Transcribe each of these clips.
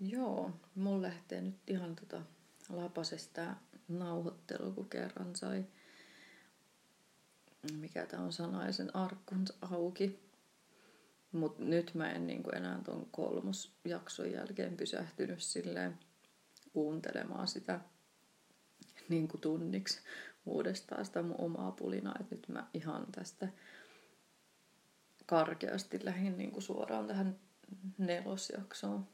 Joo, mulla lähtee nyt ihan tota lapasesta nauhoittelu, kun kerran sai, mikä tämä on sanaisen arkkunsa auki. Mutta nyt mä en niinku enää tuon kolmosjakson jälkeen pysähtynyt silleen kuuntelemaan sitä niinku tunniksi uudestaan sitä mun omaa pulinaa. Et nyt mä ihan tästä karkeasti lähdin niinku suoraan tähän nelosjaksoon.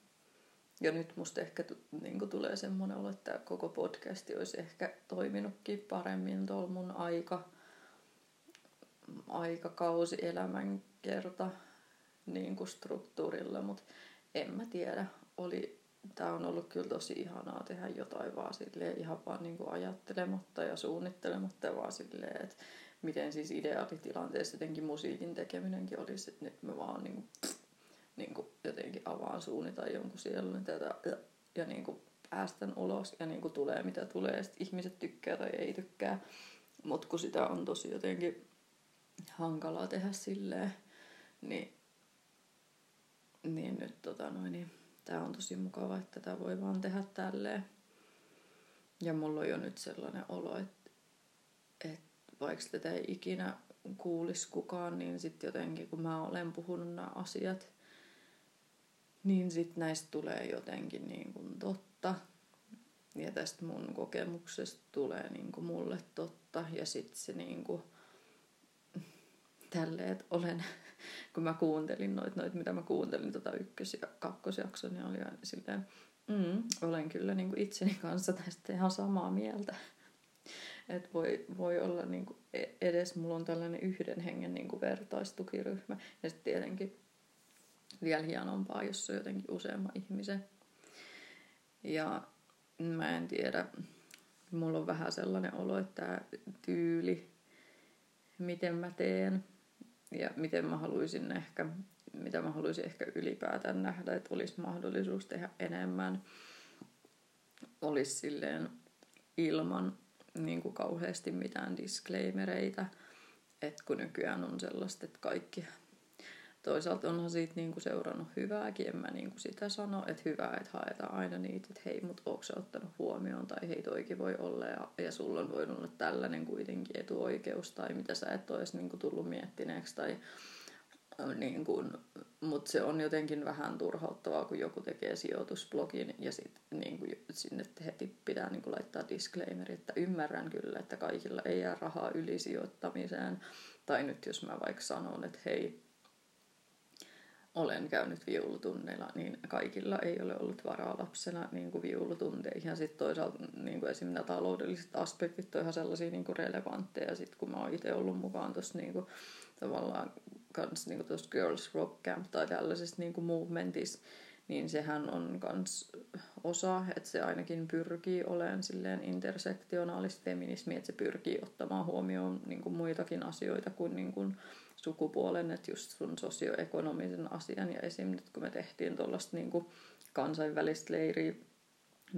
Ja nyt musta ehkä niin tulee semmoinen olo, että koko podcasti olisi ehkä toiminutkin paremmin tuolla mun aika, aikakausi elämänkerta niin kuin struktuurilla, mutta en mä tiedä. Oli, tää on ollut kyllä tosi ihanaa tehdä jotain vaan silleen ihan vaan niin kuin ajattelematta ja suunnittelematta vaan silleen, että miten siis ideaalitilanteessa jotenkin musiikin tekeminenkin olisi, että nyt mä vaan niin kuin, niin kuin jotenkin avaan suuni tai jonkun sielun tätä ja, niin kuin päästän ulos ja niin kuin tulee mitä tulee ja sitten ihmiset tykkää tai ei tykkää. Mutta kun sitä on tosi jotenkin hankalaa tehdä silleen, niin, niin nyt tota noin, niin tää on tosi mukava, että tätä voi vaan tehdä tälleen. Ja mulla on jo nyt sellainen olo, että, että vaikka tätä ei ikinä kuulisi kukaan, niin sitten jotenkin kun mä olen puhunut nämä asiat, niin sitten näistä tulee jotenkin niin kuin totta. Ja tästä mun kokemuksesta tulee niin kuin mulle totta. Ja sitten se niin kuin, tälleen, että olen, kun mä kuuntelin noit, noit mitä mä kuuntelin tota ykkös- ja kakkosjakson, niin oli aina silleen, mm, olen kyllä niin kuin itseni kanssa tästä ihan samaa mieltä. Että voi, voi olla niin kuin e-, edes, mulla on tällainen yhden hengen niin kuin vertaistukiryhmä. Ja sitten tietenkin vielä hienompaa, jos on jotenkin useamman ihmisen. Ja mä en tiedä, mulla on vähän sellainen olo, että tyyli, miten mä teen ja miten mä haluaisin ehkä, mitä mä haluaisin ehkä ylipäätään nähdä, että olisi mahdollisuus tehdä enemmän, olisi silleen ilman niin kuin kauheasti mitään disclaimereita, että kun nykyään on sellaista, että kaikki toisaalta onhan siitä niinku seurannut hyvääkin, en mä niinku sitä sano, että hyvää, että haetaan aina niitä, että hei, mutta onko se ottanut huomioon, tai hei, toikin voi olla, ja, ja sulla on voinut olla tällainen kuitenkin etuoikeus, tai mitä sä et olisi niinku tullut miettineeksi, tai niin kuin, mutta se on jotenkin vähän turhauttavaa, kun joku tekee sijoitusblogin ja sit, niin kuin, sinne heti pitää niin kuin laittaa disclaimeri, että ymmärrän kyllä, että kaikilla ei jää rahaa ylisijoittamiseen. Tai nyt jos mä vaikka sanon, että hei, olen käynyt viulutunneilla, niin kaikilla ei ole ollut varaa lapsena niin kuin viulutunteihin. Ja sitten toisaalta niin kuin esimerkiksi nämä taloudelliset aspektit on ihan sellaisia niin kuin relevantteja. Sitten kun mä oon itse ollut mukaan tuossa niin kuin, tavallaan kans niin tuossa Girls Rock Camp tai tällaisessa niin kuin movementissa, niin sehän on kans osa, että se ainakin pyrkii olemaan silleen intersektionaalista feminismiä, että se pyrkii ottamaan huomioon niin kuin muitakin asioita kuin, niin kuin sukupuolen, että just sun sosioekonomisen asian. Ja esim. nyt kun me tehtiin tuollaista niin kansainvälistä leiriä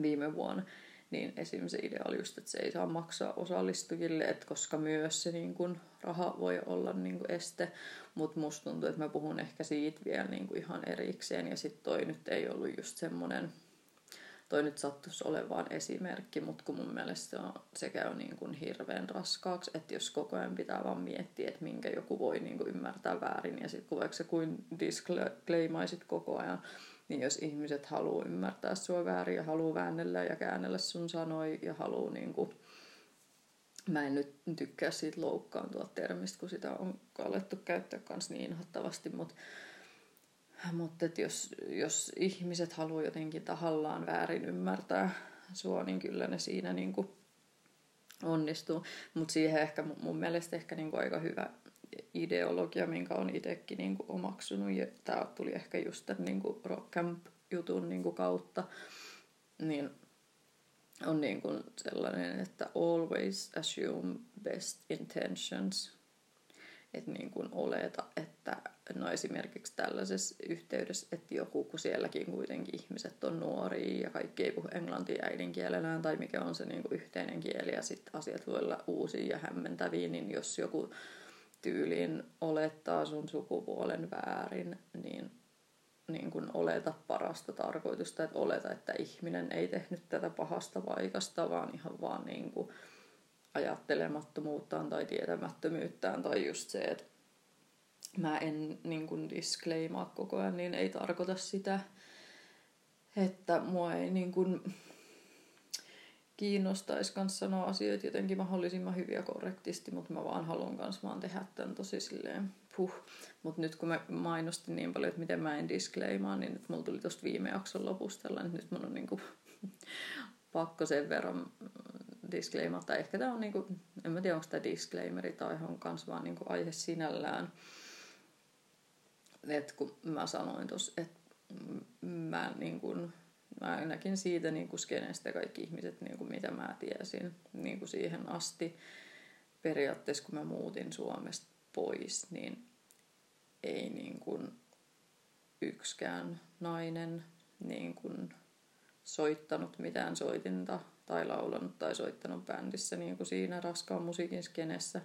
viime vuonna, niin esim. se idea oli just, että se ei saa maksaa osallistujille, että koska myös se niin kuin, raha voi olla niin kuin, este, mutta musta tuntuu, että mä puhun ehkä siitä vielä niin kuin, ihan erikseen, ja sitten toi nyt ei ollut just semmoinen toi nyt sattuisi olemaan esimerkki, mutta kun mun mielestä se, on, se käy niin kuin hirveän raskaaksi, että jos koko ajan pitää vaan miettiä, että minkä joku voi niin kuin ymmärtää väärin, ja sitten kun vaikka se kuin disclaimaisit koko ajan, niin jos ihmiset haluaa ymmärtää sua väärin ja haluaa väännellä ja käännellä sun sanoi ja haluaa niin kuin, mä en nyt tykkää siitä loukkaantua termistä, kun sitä on alettu käyttää kans niin inhottavasti, mutta mutta jos, jos ihmiset haluaa jotenkin tahallaan väärin ymmärtää sua, niin kyllä ne siinä niin onnistuu. Mutta siihen ehkä mun mielestä ehkä niin aika hyvä ideologia, minkä on itsekin niin omaksunut. Ja tämä tuli ehkä just tämän niin kuin Rock Camp-jutun niin kautta. Niin on niin sellainen, että always assume best intentions. Että niin oleta, että no esimerkiksi tällaisessa yhteydessä, että joku, kun sielläkin kuitenkin ihmiset on nuoria ja kaikki ei puhu englantia äidinkielellään tai mikä on se niin kuin yhteinen kieli ja sitten asiat voi olla uusia ja hämmentäviä, niin jos joku tyyliin olettaa sun sukupuolen väärin, niin, niin kuin oleta parasta tarkoitusta, että oleta, että ihminen ei tehnyt tätä pahasta paikasta, vaan ihan vaan niin kuin ajattelemattomuuttaan tai tietämättömyyttään tai just se, että mä en niin kuin disclaimaa koko ajan, niin ei tarkoita sitä, että mua ei niin kuin kiinnostaisi kans sanoa asioita jotenkin mahdollisimman hyviä korrektisti, mutta mä vaan haluan kans vaan tehdä tämän tosi silleen puh. Mutta nyt kun mä mainostin niin paljon, että miten mä en disclaimaa, niin nyt mulla tuli tosta viime jakson lopusta tällainen, nyt mun on niinku pakko sen verran disclaimata. Ehkä tää on niinku, en mä tiedä onko tämä disclaimeri tai on kans vaan niinku aihe sinällään. Et kun mä sanoin tuossa, että mä niinku mä ainakin siitä niin skenestä kaikki ihmiset, niin kuin mitä mä tiesin niin siihen asti. Periaatteessa kun mä muutin Suomesta pois, niin ei niin kuin yksikään nainen niin kuin soittanut mitään soitinta tai laulanut tai soittanut bändissä niin siinä raskaan musiikin skenessä.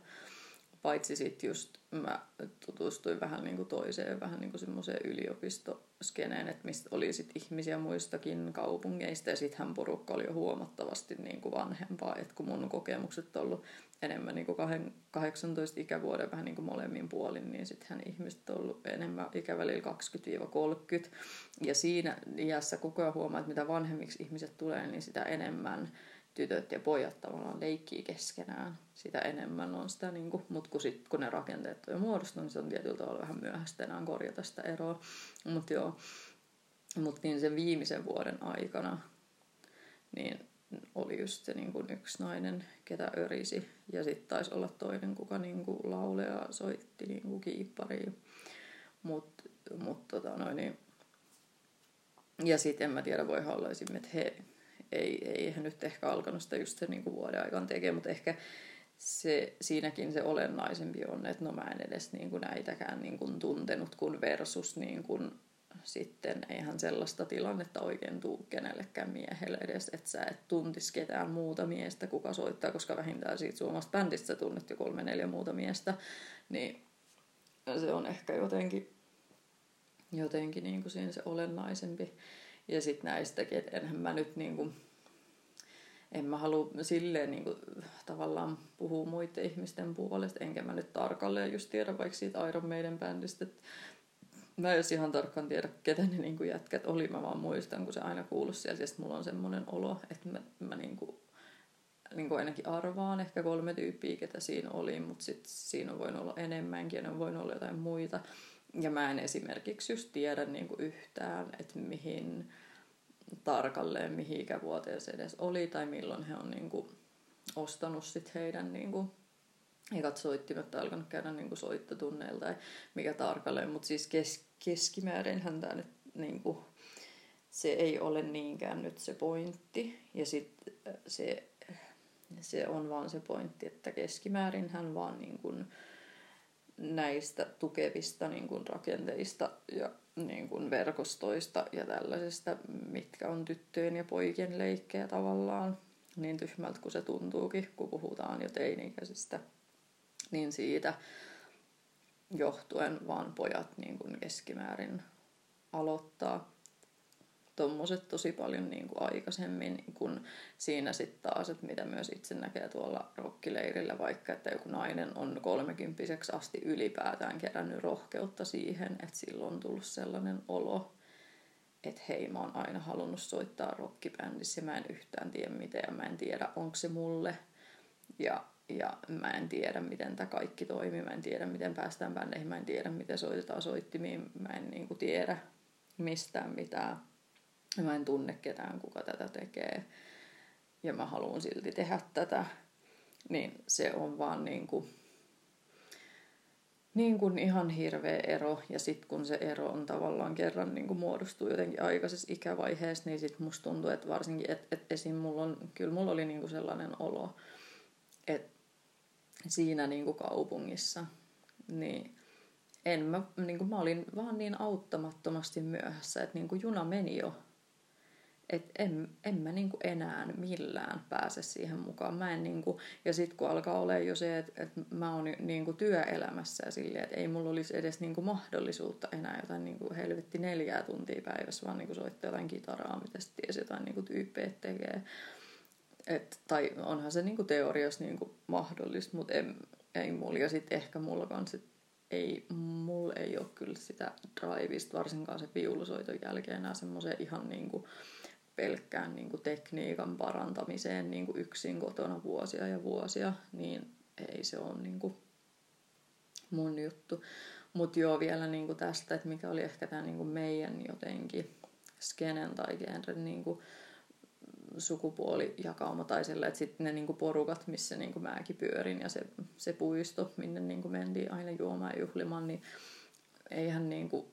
Paitsi sitten just mä tutustuin vähän niin kuin toiseen, vähän niin kuin semmoiseen yliopistoskeneen, että mistä oli sit ihmisiä muistakin kaupungeista. Ja sittenhän porukka oli jo huomattavasti niin kuin vanhempaa, että kun mun kokemukset on ollut enemmän niin kuin 18 ikävuoden vähän niin kuin molemmin puolin, niin sittenhän ihmiset on ollut enemmän ikävälillä 20-30. Ja siinä iässä koko ajan huomaa, että mitä vanhemmiksi ihmiset tulee, niin sitä enemmän tytöt ja pojat tavallaan leikkii keskenään. Sitä enemmän on sitä, niin kuin, mutta kun, sit, kun ne rakenteet on jo muodostunut, niin se on tietyllä tavalla vähän myöhäistä enää korjata sitä eroa. Mutta joo, mutta niin sen viimeisen vuoden aikana niin oli just se niin kuin yksi nainen, ketä örisi. Ja sitten taisi olla toinen, kuka niin kuin laulea soitti niin kuin kiippariin. Mutta mut, tota noin, niin... Ja sitten en mä tiedä, voi olla että he ei, ei eihän nyt ehkä alkanut sitä just sen niin kuin vuoden aikana tekemään, mutta ehkä se, siinäkin se olennaisempi on, että no mä en edes niin kuin näitäkään niin kuin tuntenut kuin versus niin kuin sitten eihän sellaista tilannetta oikein tuu kenellekään miehelle edes, että sä et tuntis ketään muuta miestä, kuka soittaa, koska vähintään siitä suomasta bändistä tunnet jo kolme neljä muuta miestä, niin se on ehkä jotenkin, jotenkin niin kuin siinä se olennaisempi. Ja sitten näistäkin, että enhän mä nyt niin kuin, en mä halua silleen niin kuin, tavallaan puhua muiden ihmisten puolesta, enkä mä nyt tarkalleen just tiedä vaikka siitä Iron Maiden bändistä, mä en ihan tarkkaan tiedä, ketä ne niin kuin jätkät oli, mä vaan muistan, kun se aina kuuluu siellä, ja mulla on semmoinen olo, että mä, mä niin kuin, niin kuin ainakin arvaan ehkä kolme tyyppiä, ketä siinä oli, mutta sitten siinä on voinut olla enemmänkin, ja ne on voinut olla jotain muita. Ja mä en esimerkiksi just tiedä niin kuin yhtään, että mihin tarkalleen, mihin ikävuoteen se edes oli tai milloin he on niin kuin ostanut sit heidän niin kuin ekat soittimet tai alkanut käydä niin kuin soittotunneilla tai mikä tarkalleen, mutta siis kes, keskimäärinhän tämä nyt niin kuin, se ei ole niinkään nyt se pointti. Ja sitten se, se on vaan se pointti, että keskimäärin hän vaan niin kuin, näistä tukevista niin kuin rakenteista ja niin kuin verkostoista ja tällaisista, mitkä on tyttöjen ja poikien leikkejä tavallaan, niin tyhmältä kuin se tuntuukin, kun puhutaan jo teini-ikäisistä, niin siitä johtuen vaan pojat niin kuin keskimäärin aloittaa tommoset tosi paljon niin kuin aikaisemmin, kun siinä sitten taas, että mitä myös itse näkee tuolla rokkileirillä, vaikka että joku nainen on kolmekymppiseksi asti ylipäätään kerännyt rohkeutta siihen, että silloin on tullut sellainen olo, että hei, mä oon aina halunnut soittaa rockibändissä ja mä en yhtään tiedä miten ja mä en tiedä, onko se mulle. Ja, ja mä en tiedä, miten tämä kaikki toimii, mä en tiedä, miten päästään bändeihin, mä en tiedä, miten soitetaan soittimiin, mä en niinku tiedä mistään mitään ja mä en tunne ketään, kuka tätä tekee. Ja mä haluan silti tehdä tätä. Niin se on vaan niin kuin, niin kuin ihan hirveä ero. Ja sitten kun se ero on tavallaan kerran niin kuin muodostuu jotenkin aikaisessa ikävaiheessa, niin sitten musta tuntuu, että varsinkin, että et esim. Mulla on, kyllä mulla oli niin kuin sellainen olo, että siinä niin kuin kaupungissa, niin en mä, niin kuin mä olin vaan niin auttamattomasti myöhässä, että niin kuin juna meni jo et en, en mä niinku enää millään pääse siihen mukaan. Mä en niinku, ja sitten kun alkaa olla jo se, että et mä oon niinku työelämässä ja silleen, että ei mulla olisi edes niinku mahdollisuutta enää jotain niinku helvetti neljää tuntia päivässä, vaan niinku soittaa jotain kitaraa, mitä sitten ties jotain niinku tyyppejä tekee. Et, tai onhan se niinku teoriassa niinku mahdollista, mutta en, ei mulla. Ja sitten ehkä mulla kanssa, ei, mulla ei ole kyllä sitä drivista, varsinkaan se viulusoiton jälkeen enää semmoisen ihan niinku, pelkkään niin kuin tekniikan parantamiseen niin kuin yksin kotona vuosia ja vuosia, niin ei se ole niin kuin mun juttu. Mutta joo, vielä niin kuin tästä, että mikä oli ehkä tämä niin meidän jotenkin skenen tai genren niin kuin sukupuolijakauma tai sillä, että sitten ne niin kuin porukat, missä niin kuin mäkin pyörin ja se, se puisto, minne niin kuin mentiin aina juomaan ja juhlimaan, niin eihän niin kuin,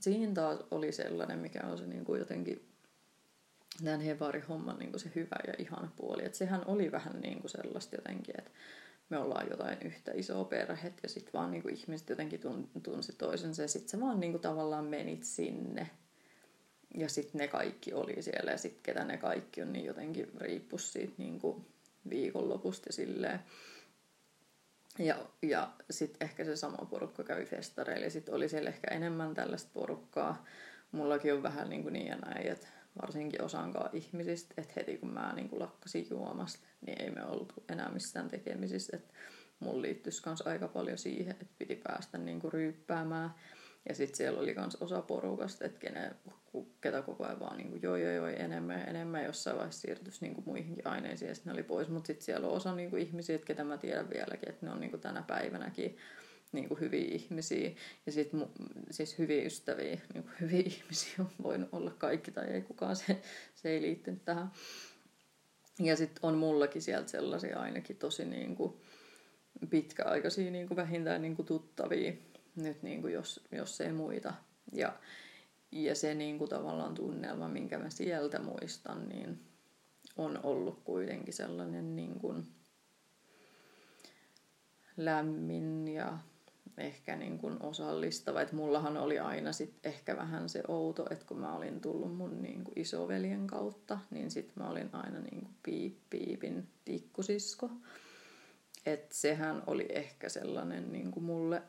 siinä taas oli sellainen, mikä on se niin kuin jotenkin tämän Hevari-homman niin se hyvä ja ihana puoli. Että sehän oli vähän niin kuin sellaista jotenkin, että me ollaan jotain yhtä isoa perhettä ja sitten vaan niin kuin ihmiset jotenkin tunsi toisensa ja sitten sä vaan niin kuin tavallaan menit sinne. Ja sitten ne kaikki oli siellä ja sitten ketä ne kaikki on, niin jotenkin riippus siitä niin kuin viikonlopusta ja silleen. Ja, ja sitten ehkä se sama porukka kävi festareilla ja sitten oli siellä ehkä enemmän tällaista porukkaa. Mullakin on vähän niin, kuin niin ja näin, että varsinkin osankaan ihmisistä, että heti kun mä niin kuin lakkasin juomasta, niin ei me oltu enää missään tekemisissä. Että mun liittyisi myös aika paljon siihen, että piti päästä niin kuin ryyppäämään. Ja sitten siellä oli myös osa porukasta, että kene, ketä koko ajan vaan niin kuin, joo, joo, joo, enemmän ja enemmän. Jossain vaiheessa siirtyisi niin kuin muihinkin aineisiin ja sitten ne oli pois. Mutta sitten siellä on osa niin kuin ihmisiä, ketä mä tiedän vieläkin, että ne on niin kuin tänä päivänäkin niin kuin hyviä ihmisiä ja sit, siis hyviä ystäviä, niin kuin hyviä ihmisiä on voinut olla kaikki tai ei kukaan, se, se ei liittynyt tähän. Ja sitten on mullakin sieltä sellaisia ainakin tosi niin kuin pitkäaikaisia niin kuin vähintään niin kuin tuttavia, nyt niin kuin jos, jos ei muita. Ja, ja se niin kuin tavallaan tunnelma, minkä mä sieltä muistan, niin on ollut kuitenkin sellainen niin kuin lämmin ja ehkä niin kuin osallistava. Että mullahan oli aina sit ehkä vähän se outo, että kun mä olin tullut mun niin kuin isoveljen kautta, niin sit mä olin aina niin kuin piip, piipin tikkusisko. Että sehän oli ehkä sellainen niin kuin mulle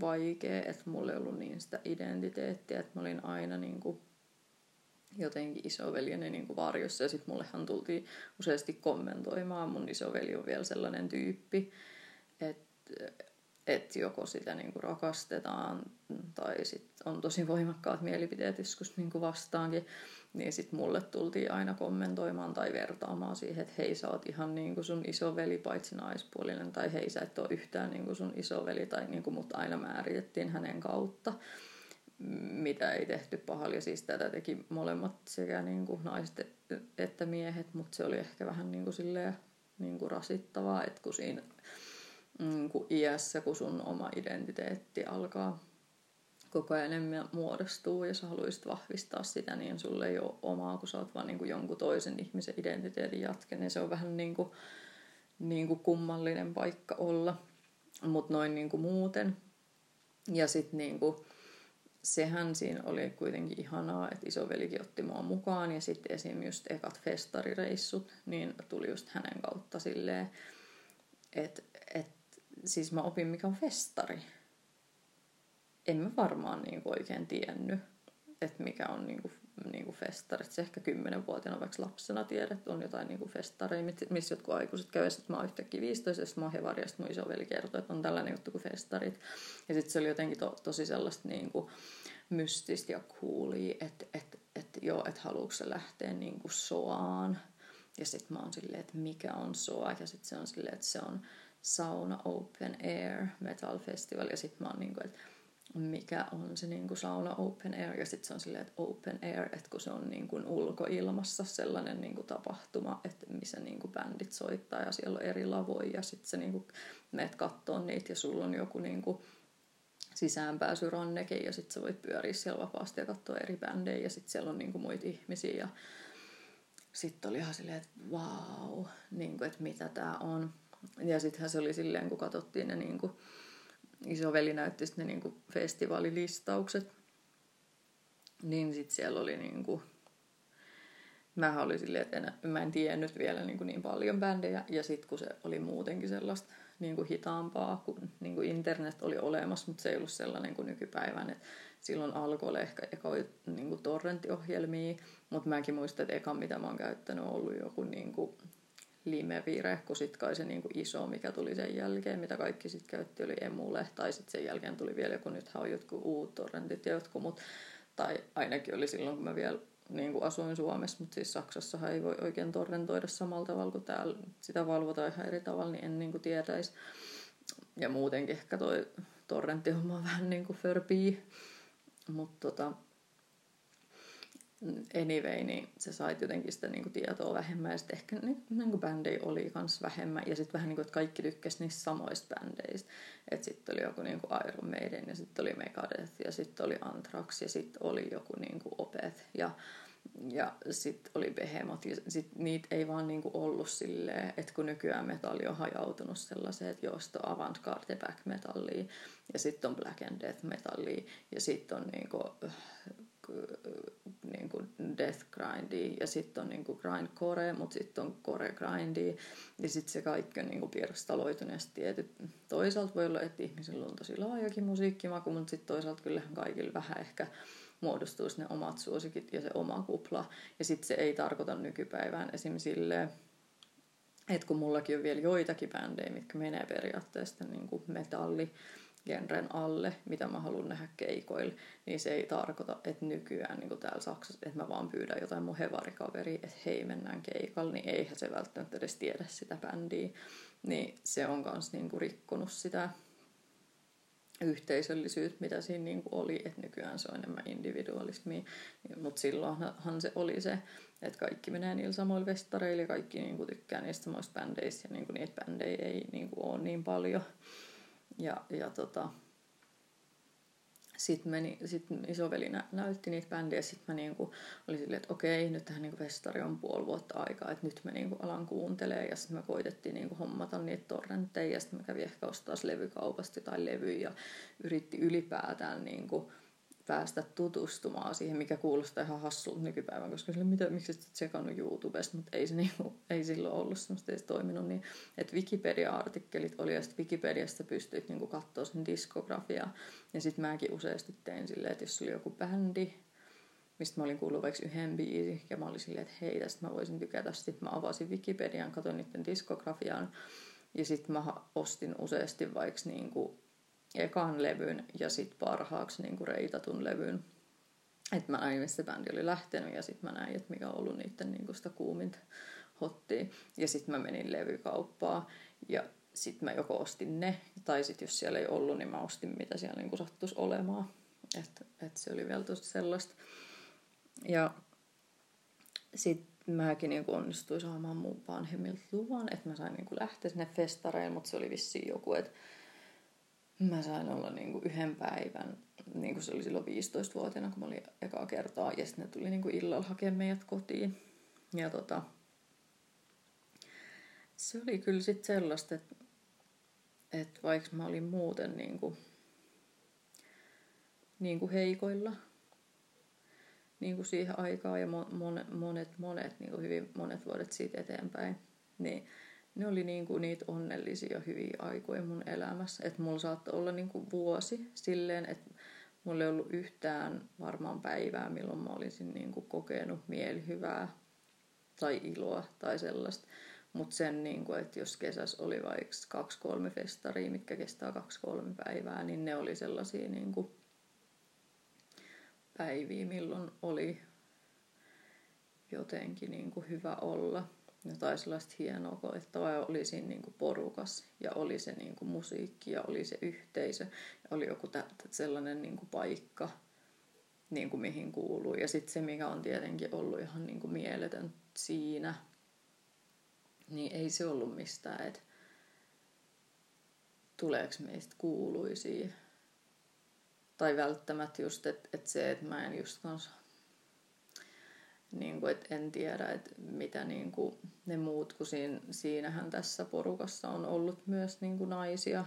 vaikea, että mulla ei ollut niin sitä identiteettiä, että mä olin aina niin kuin jotenkin isoveljeni niin kuin varjossa ja sitten mullehan tultiin useasti kommentoimaan, mun isoveli on vielä sellainen tyyppi, että että joko sitä niin kuin rakastetaan tai sit on tosi voimakkaat mielipiteet joskus niin kuin vastaankin, niin sitten mulle tultiin aina kommentoimaan tai vertaamaan siihen, että hei sä oot ihan niin kuin sun isoveli paitsi naispuolinen tai hei sä et ole yhtään niin kuin sun isoveli tai niin kuin mut aina määritettiin hänen kautta mitä ei tehty pahalla. Ja siis tätä teki molemmat sekä niin kuin naiset että miehet, mutta se oli ehkä vähän niin kuin silleen, niin kuin rasittavaa, että kun siinä mm, kun iässä, kun sun oma identiteetti alkaa koko ajan enemmän muodostuu ja sä haluaisit vahvistaa sitä, niin sulle ei ole omaa, kun sä oot vaan niin kuin jonkun toisen ihmisen identiteetin jatke, niin se on vähän niin kuin, niin kuin kummallinen paikka olla. Mutta noin niin kuin muuten. Ja sitten niin kuin, sehän siinä oli kuitenkin ihanaa, että isovelikin otti mua mukaan ja sitten esim. just ekat festarireissut, niin tuli just hänen kautta silleen, että et siis mä opin mikä on festari. En mä varmaan niin kuin oikein tiennyt, että mikä on niin kuin, niin kuin festari. Se ehkä kymmenenvuotiaana vaikka lapsena tiedät, on jotain niin kuin festareja, missä jotkut aikuiset käyvät. Sitten mä oon yhtäkkiä 15 ja sitten mä oon hevari ja sitten mun isoveli että on tällainen juttu kuin festarit. Ja sitten se oli jotenkin to, tosi sellaista niin kuin mystistä ja coolia, että et, et, joo, että haluatko se lähteä niin kuin soaan. Ja sitten mä oon silleen, että mikä on soa. Ja sitten se on silleen, että se on sauna open air metal festival ja sitten mä oon niinku, että mikä on se niinku sauna open air ja sitten se on silleen, että open air, että kun se on niinku ulkoilmassa sellainen niinku tapahtuma, että missä niinku bändit soittaa ja siellä on eri lavoja ja sitten sä niinku meet kattoon niitä ja sulla on joku niinku sisäänpääsyranneke ja sitten sä voit pyöriä siellä vapaasti ja katsoa eri bändejä ja sitten siellä on niinku muita ihmisiä ja sitten oli ihan silleen, että vau, niinku, että mitä tää on. Ja sittenhän se oli silleen, kun katsottiin ne niin kuin, isoveli näytti sitten ne niin kuin festivaalilistaukset, niin sitten siellä oli niin kuin, mä olin silleen, että en, mä en tiennyt vielä niin, kuin niin paljon bändejä. Ja sitten kun se oli muutenkin sellaista niin kuin hitaampaa, kun niin kuin internet oli olemassa, mutta se ei ollut sellainen kuin nykypäivän. Et silloin alkoi ehkä eka niin kuin torrenttiohjelmia, mutta mäkin muistan, että eka mitä mä oon käyttänyt on ollut joku niin kuin Limevire, kun sit kai se niin kuin iso, mikä tuli sen jälkeen, mitä kaikki sitten käytti, oli Emule, tai sitten sen jälkeen tuli vielä joku, nythän on jotkut uut torrentit ja jotkut, mut, tai ainakin oli silloin, kun mä vielä niin kuin asuin Suomessa, mutta siis Saksassa ei voi oikein torrentoida samalla tavalla kuin täällä. Sitä valvotaan ihan eri tavalla, niin en niin kuin tietäisi. Ja muutenkin ehkä toi torrenttihomma vähän niin kuin. Mutta tota, anyway, niin se sait jotenkin sitä niin tietoa vähemmän. Ja sitten ehkä niin, niin bändejä oli kans vähemmän. Ja sitten vähän niin kuin, että kaikki tykkäs niistä samoista bändeistä. Että sitten oli joku niin kuin Iron Maiden ja sitten oli Megadeth ja sitten oli Anthrax ja sitten oli joku niin kuin Opeth ja ja sitten oli Behemoth, ja sit niitä ei vaan niinku ollut silleen, että kun nykyään metalli on hajautunut sellaiseen, että josta on avantgarde back metallia, ja sitten on black and death metallia, ja sitten on niinku, niinku death grindy, ja sitten on niinku grindcore, mutta sitten on core grindy, ja sitten se kaikki on pirstaloitunut, ja tietyt, toisaalta voi olla, että ihmisillä on tosi laajakin musiikkimaku, mutta sitten toisaalta kyllähän kaikilla vähän ehkä muodostuisi ne omat suosikit ja se oma kupla. Ja sitten se ei tarkoita nykypäivään esim. silleen, että kun mullakin on vielä joitakin bändejä, mitkä menee periaatteessa niin kuin metalli, genren alle, mitä mä haluan nähdä keikoilla, niin se ei tarkoita, että nykyään niin kuin täällä Saksassa, että mä vaan pyydän jotain mun hevarikaveria, että hei mennään keikalle, niin eihän se välttämättä edes tiedä sitä bändiä. Niin se on kans niin rikkonut sitä yhteisöllisyyttä, mitä siinä niin kuin oli, että nykyään se on enemmän individualismi, mutta silloinhan se oli se, että kaikki menee niillä samoilla festareilla ja kaikki niin kuin tykkää niistä samoista bändeistä ja niin kuin niitä bändejä ei niin kuin ole niin paljon. Ja, ja tota, sitten meni, sit isoveli nä, näytti niitä bändejä, sitten mä niinku olin silleen, että okei, nyt tähän niinku festari on puoli vuotta aikaa, että nyt mä niinku alan kuuntelee ja sitten me koitettiin niinku hommata niitä torrentteja ja sitten mä kävin ehkä ostaa levykaupasta tai levyjä ja yritti ylipäätään niinku päästä tutustumaan siihen, mikä kuulostaa ihan hassulta nykypäivän, koska sille, mitä, miksi sä tsekannut YouTubesta, mutta ei, se niinku, ei silloin ollut semmoista edes toiminut niin, että Wikipedia-artikkelit oli ja sitten Wikipediasta pystyit niinku katsoa sen diskografiaa ja sitten mäkin useasti tein silleen, että jos oli joku bändi, mistä mä olin kuullut vaikka yhden biisi, ja mä olin silleen, että hei, tästä mä voisin tykätä. Sitten mä avasin Wikipedian, katsoin niiden diskografian, ja sitten mä ostin useasti vaikka niinku ekan levyn ja sitten parhaaksi niinku reitatun levyn. Että mä näin, missä bändi oli lähtenyt, ja sitten mä näin, että mikä on ollut niiden niinku sitä kuuminta hottia. Ja sitten mä menin levykauppaan, ja sitten mä joko ostin ne, tai sitten jos siellä ei ollut, niin mä ostin mitä siellä niinku sattuisi olemaan. Että et se oli vielä tosi sellaista. Ja sitten mäkin niinku onnistuin saamaan mun vanhemmilta luvan, että mä sain niinku lähteä sinne festareille, mutta se oli vissiin joku, että mä sain olla niinku yhden päivän, niin kuin se oli silloin 15-vuotiaana, kun mä olin ekaa kertaa, ja sitten ne tuli niinku illalla hakemaan meidät kotiin. Ja tota, se oli kyllä sitten sellaista, että, että vaikka mä olin muuten niin kuin, niin kuin heikoilla niin kuin siihen aikaan ja monet, monet, monet niin kuin hyvin monet vuodet siitä eteenpäin, niin ne oli niin kuin niitä onnellisia hyviä aikoja mun elämässä. Että mulla saattoi olla niin kuin vuosi silleen, että mulla ei ollut yhtään varmaan päivää, milloin mä olisin niin kuin kokenut mielihyvää tai iloa tai sellaista. Mutta sen, niin kuin, että jos kesässä oli vaikka kaksi-kolme festaria, mitkä kestää kaksi-kolme päivää, niin ne oli sellaisia niin kuin, päiviä, milloin oli jotenkin niin kuin, hyvä olla. Jotain sellaista hienoa koettavaa ja oli siinä niin kuin, porukas ja oli se niin kuin, musiikki ja oli se yhteisö ja oli joku tä- sellainen niin kuin, paikka, niin kuin, mihin kuuluu. Ja sitten se, mikä on tietenkin ollut ihan niin kuin, mieletön siinä – niin ei se ollut mistään, että tuleeko meistä kuuluisia. Tai välttämättä just, että et se, että mä en just kans, niin kuin, että en tiedä, että mitä niin kuin ne muut, kun siinä, siinähän tässä porukassa on ollut myös niin kuin naisia.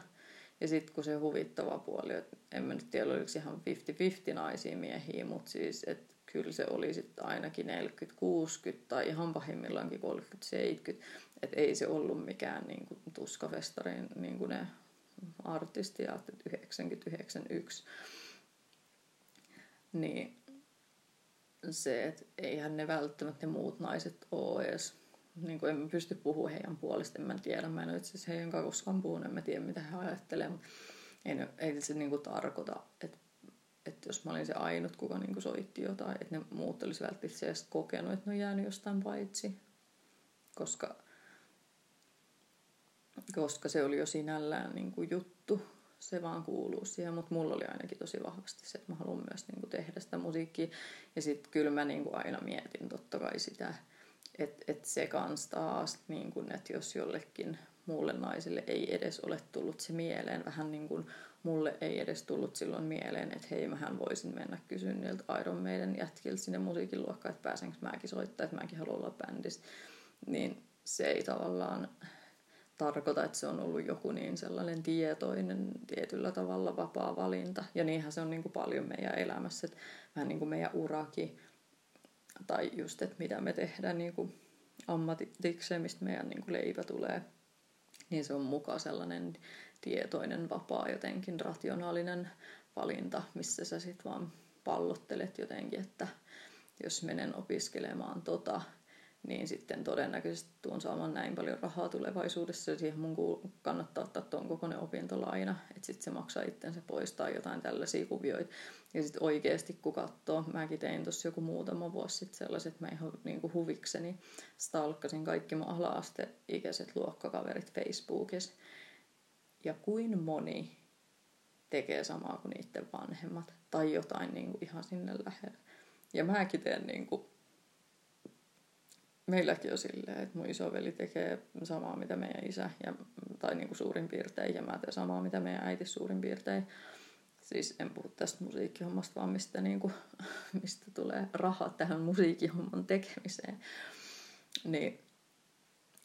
Ja sitten kun se huvittava puoli, että en mä nyt tiedä, oliko ihan 50-50 naisia miehiä, mutta siis, että kyllä se oli sitten ainakin 40-60 tai ihan pahimmillaankin 30-70. Että ei se ollut mikään niin kuin tuskafestarin niin kuin ne artistiat, 90-91. Niin se, että eihän ne välttämättä ne muut naiset ole edes, niin kuin en pysty puhumaan heidän puolesta, en mä tiedä, mä en ole itse heidän kanssa koskaan puhunut, en mä tiedä mitä he ajattelee, mutta ei, ei se niin kuin tarkoita, että, että jos mä olin se ainut, kuka niin kuin soitti jotain, että ne muut olisi välttämättä edes kokenut, että ne on jäänyt jostain paitsi, koska, koska se oli jo sinällään niin kuin juttu, se vaan kuuluu siihen, mutta mulla oli ainakin tosi vahvasti se, että mä haluan myös niin kuin tehdä sitä musiikkia. Ja sitten kyllä mä niin kuin aina mietin totta kai sitä, että, että se kans taas, niin kuin, että jos jollekin muulle naiselle ei edes ole tullut se mieleen, vähän niin kuin mulle ei edes tullut silloin mieleen, että hei, mähän voisin mennä kysyä niiltä Iron Maiden jätkiltä sinne musiikin luokkaan, että pääsenkö mäkin soittaa, että mäkin haluan olla bändissä. Niin se ei tavallaan tarkoita, että se on ollut joku niin sellainen tietoinen, tietyllä tavalla vapaa valinta. Ja niinhän se on niin kuin paljon meidän elämässä, että vähän niin kuin meidän urakin, tai just, että mitä me tehdään niin kuin ammatikseen, mistä meidän niin kuin leipä tulee, niin se on mukaan sellainen tietoinen, vapaa, jotenkin rationaalinen valinta, missä sä sitten vaan pallottelet jotenkin, että jos menen opiskelemaan tota, niin sitten todennäköisesti tuon saamaan näin paljon rahaa tulevaisuudessa ja siihen mun kannattaa ottaa tuon kokoinen opintolaina, että sitten se maksaa itsensä pois tai jotain tällaisia kuvioita. Ja sitten oikeasti kun katsoo, mäkin tein tuossa joku muutama vuosi sitten sellaiset, mä ihan niin kuin huvikseni stalkkasin kaikki mun ala-asteikäiset luokkakaverit Facebookissa. Ja kuin moni tekee samaa kuin niiden vanhemmat tai jotain niin kuin ihan sinne lähellä. Ja mäkin teen niin kuin meilläkin on silleen, että mun isoveli tekee samaa, mitä meidän isä, ja, tai niin kuin suurin piirtein, ja mä teen samaa, mitä meidän äiti suurin piirtein. Siis en puhu tästä musiikkihommasta, vaan mistä, niin kuin, mistä tulee raha tähän musiikkihomman tekemiseen. Niin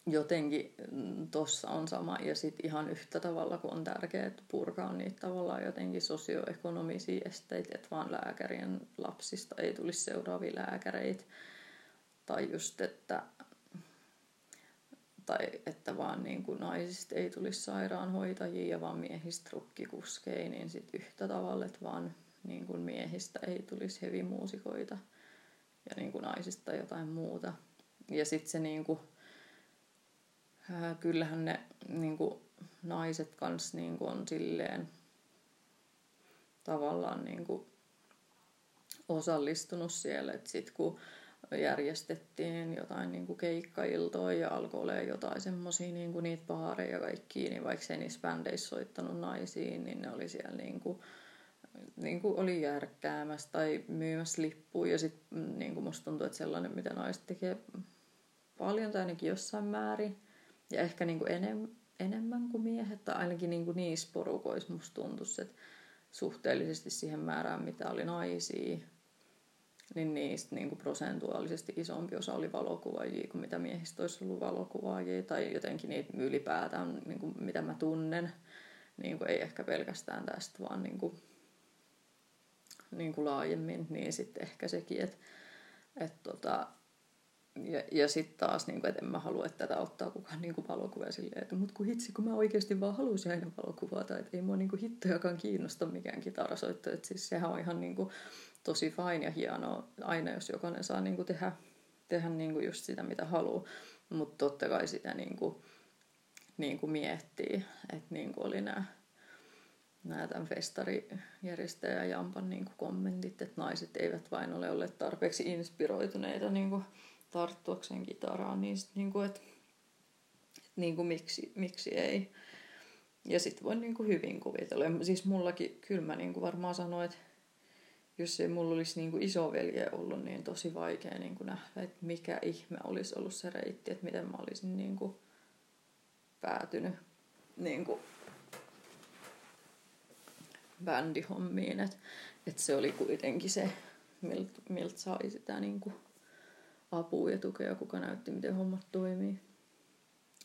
jotenkin tossa on sama. Ja sitten ihan yhtä tavalla, kun on tärkeää purkaa niitä tavallaan jotenkin sosioekonomisia esteitä, että vaan lääkärien lapsista ei tulisi seuraavia lääkäreitä tai just, että, tai että vaan niin kuin naisista ei tulisi sairaanhoitajia, vaan miehistä rukkikuskeja, niin sitten yhtä tavalla, että vaan niin kuin miehistä ei tulisi hevimuusikoita ja niin kuin naisista jotain muuta. Ja sitten se niin kuin, ää, kyllähän ne niin kuin naiset kanssa niin kuin on silleen tavallaan niin kuin osallistunut siellä, että sitten kun järjestettiin jotain niin kuin keikkailtoja ja alkoi olla jotain semmoisia niin kuin niitä baareja kaikkiin, niin vaikka ei niissä bändeissä soittanut naisiin, niin ne oli siellä niin kuin, niin kuin oli järkkäämässä tai myymässä lippuja. Ja sitten niin kuin musta tuntuu, että sellainen, mitä naiset tekee paljon tai ainakin jossain määrin, ja ehkä niin kuin enem, enemmän kuin miehet, tai ainakin niin kuin niissä porukoissa musta tuntuisi, että suhteellisesti siihen määrään, mitä oli naisia, niin niistä niin kuin prosentuaalisesti isompi osa oli valokuvaajia kuin mitä miehistä olisi ollut valokuvaajia. Tai jotenkin niitä ylipäätään, niin kuin mitä mä tunnen, niin kuin ei ehkä pelkästään tästä, vaan niin kuin, niin kuin laajemmin. Niin sitten ehkä sekin, että et tota, ja, ja sitten taas, niin kuin, että en mä halua, että tätä ottaa kukaan niin valokuvaa silleen, että mut kun hitsi, kun mä oikeasti vaan haluaisin aina valokuvata, että ei mua niin kuin hittojakaan kiinnosta mikään kitarasoitto, että siis sehän on ihan niin kuin, tosi fine ja hienoa aina, jos jokainen saa niin kuin tehdä, tehdä niin kuin just sitä, mitä haluaa. Mutta totta kai sitä niin kuin, niin kuin miettii, että niin kuin oli nämä nämä tämän festarijärjestäjä Jampan niin kuin kommentit, että naiset eivät vain ole olleet tarpeeksi inspiroituneita niin kuin tarttuakseen kitaraan, niin, sit, niin kuin, että, niin kuin miksi, miksi ei. Ja sitten voin niin kuin hyvin kuvitella. Siis mullakin, kyllä mä niin kuin varmaan sanoin, että jos ei mulla olisi niin kuin isovelje ollut, niin tosi vaikea niin kuin nähdä, että mikä ihme olisi ollut se reitti, että miten mä olisin niin kuin päätynyt niin kuin bändihommiin. Että et se oli kuitenkin se, miltä milt sai sitä niin kuin apua ja tukea, kuka näytti, miten hommat toimii.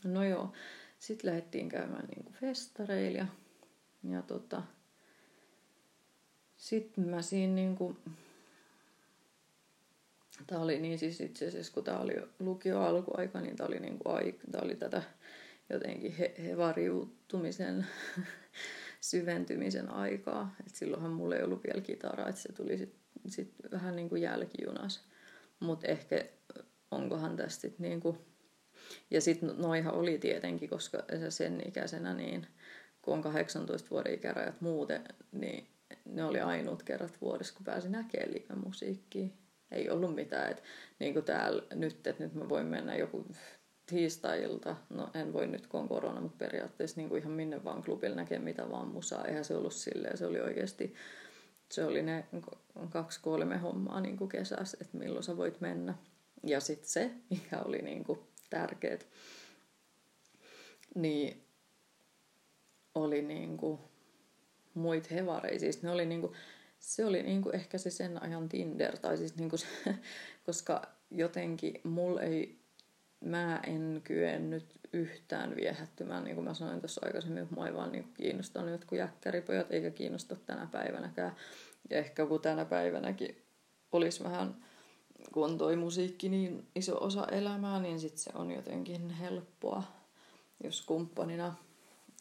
No joo, sitten lähdettiin käymään niin kuin festareilla ja, ja tota, sitten mä siinä niinku Tämä oli niin siis itse asiassa, kun tämä oli lukio alkuaika, niin tämä oli, niin kuin, ai, tämä oli tätä jotenkin he, hevariuttumisen syventymisen aikaa. Et silloinhan mulla ei ollut vielä kitaraa, että se tuli sitten sit vähän niin kuin jälkijunas. Mutta ehkä onkohan tästä niin kuin... Ja sitten noihan oli tietenkin, koska sen ikäisenä, niin kun on 18 vuoden ikärajat muuten, niin ne oli ainut kerrat vuodessa, kun pääsin näkemään live-musiikkia. Ei ollut mitään, että niin kuin täällä nyt, että nyt mä voin mennä joku tiistai-ilta, no en voi nyt kun on korona, mutta periaatteessa niin kuin ihan minne vaan klubilla näkee mitä vaan musaa. Eihän se ollut silleen, se oli oikeasti, se oli ne kaksi-kolme hommaa niin kuin kesässä, että milloin sä voit mennä. Ja sitten se, mikä oli niin kuin tärkeät, niin oli niin kuin muit hevareja. Siis ne oli niin kuin, se oli niin kuin ehkä se sen ajan Tinder, tai siis niin kuin se, koska jotenkin mulla ei mä en kyennyt yhtään viehättymään, niin kuin mä sanoin tuossa aikaisemmin, mua ei vaan niin kiinnostanut jotkut jäkkäripojat, eikä kiinnosta tänä päivänäkään. Ja ehkä kun tänä päivänäkin olisi vähän, kun on toi musiikki niin iso osa elämää, niin sit se on jotenkin helppoa, jos kumppanina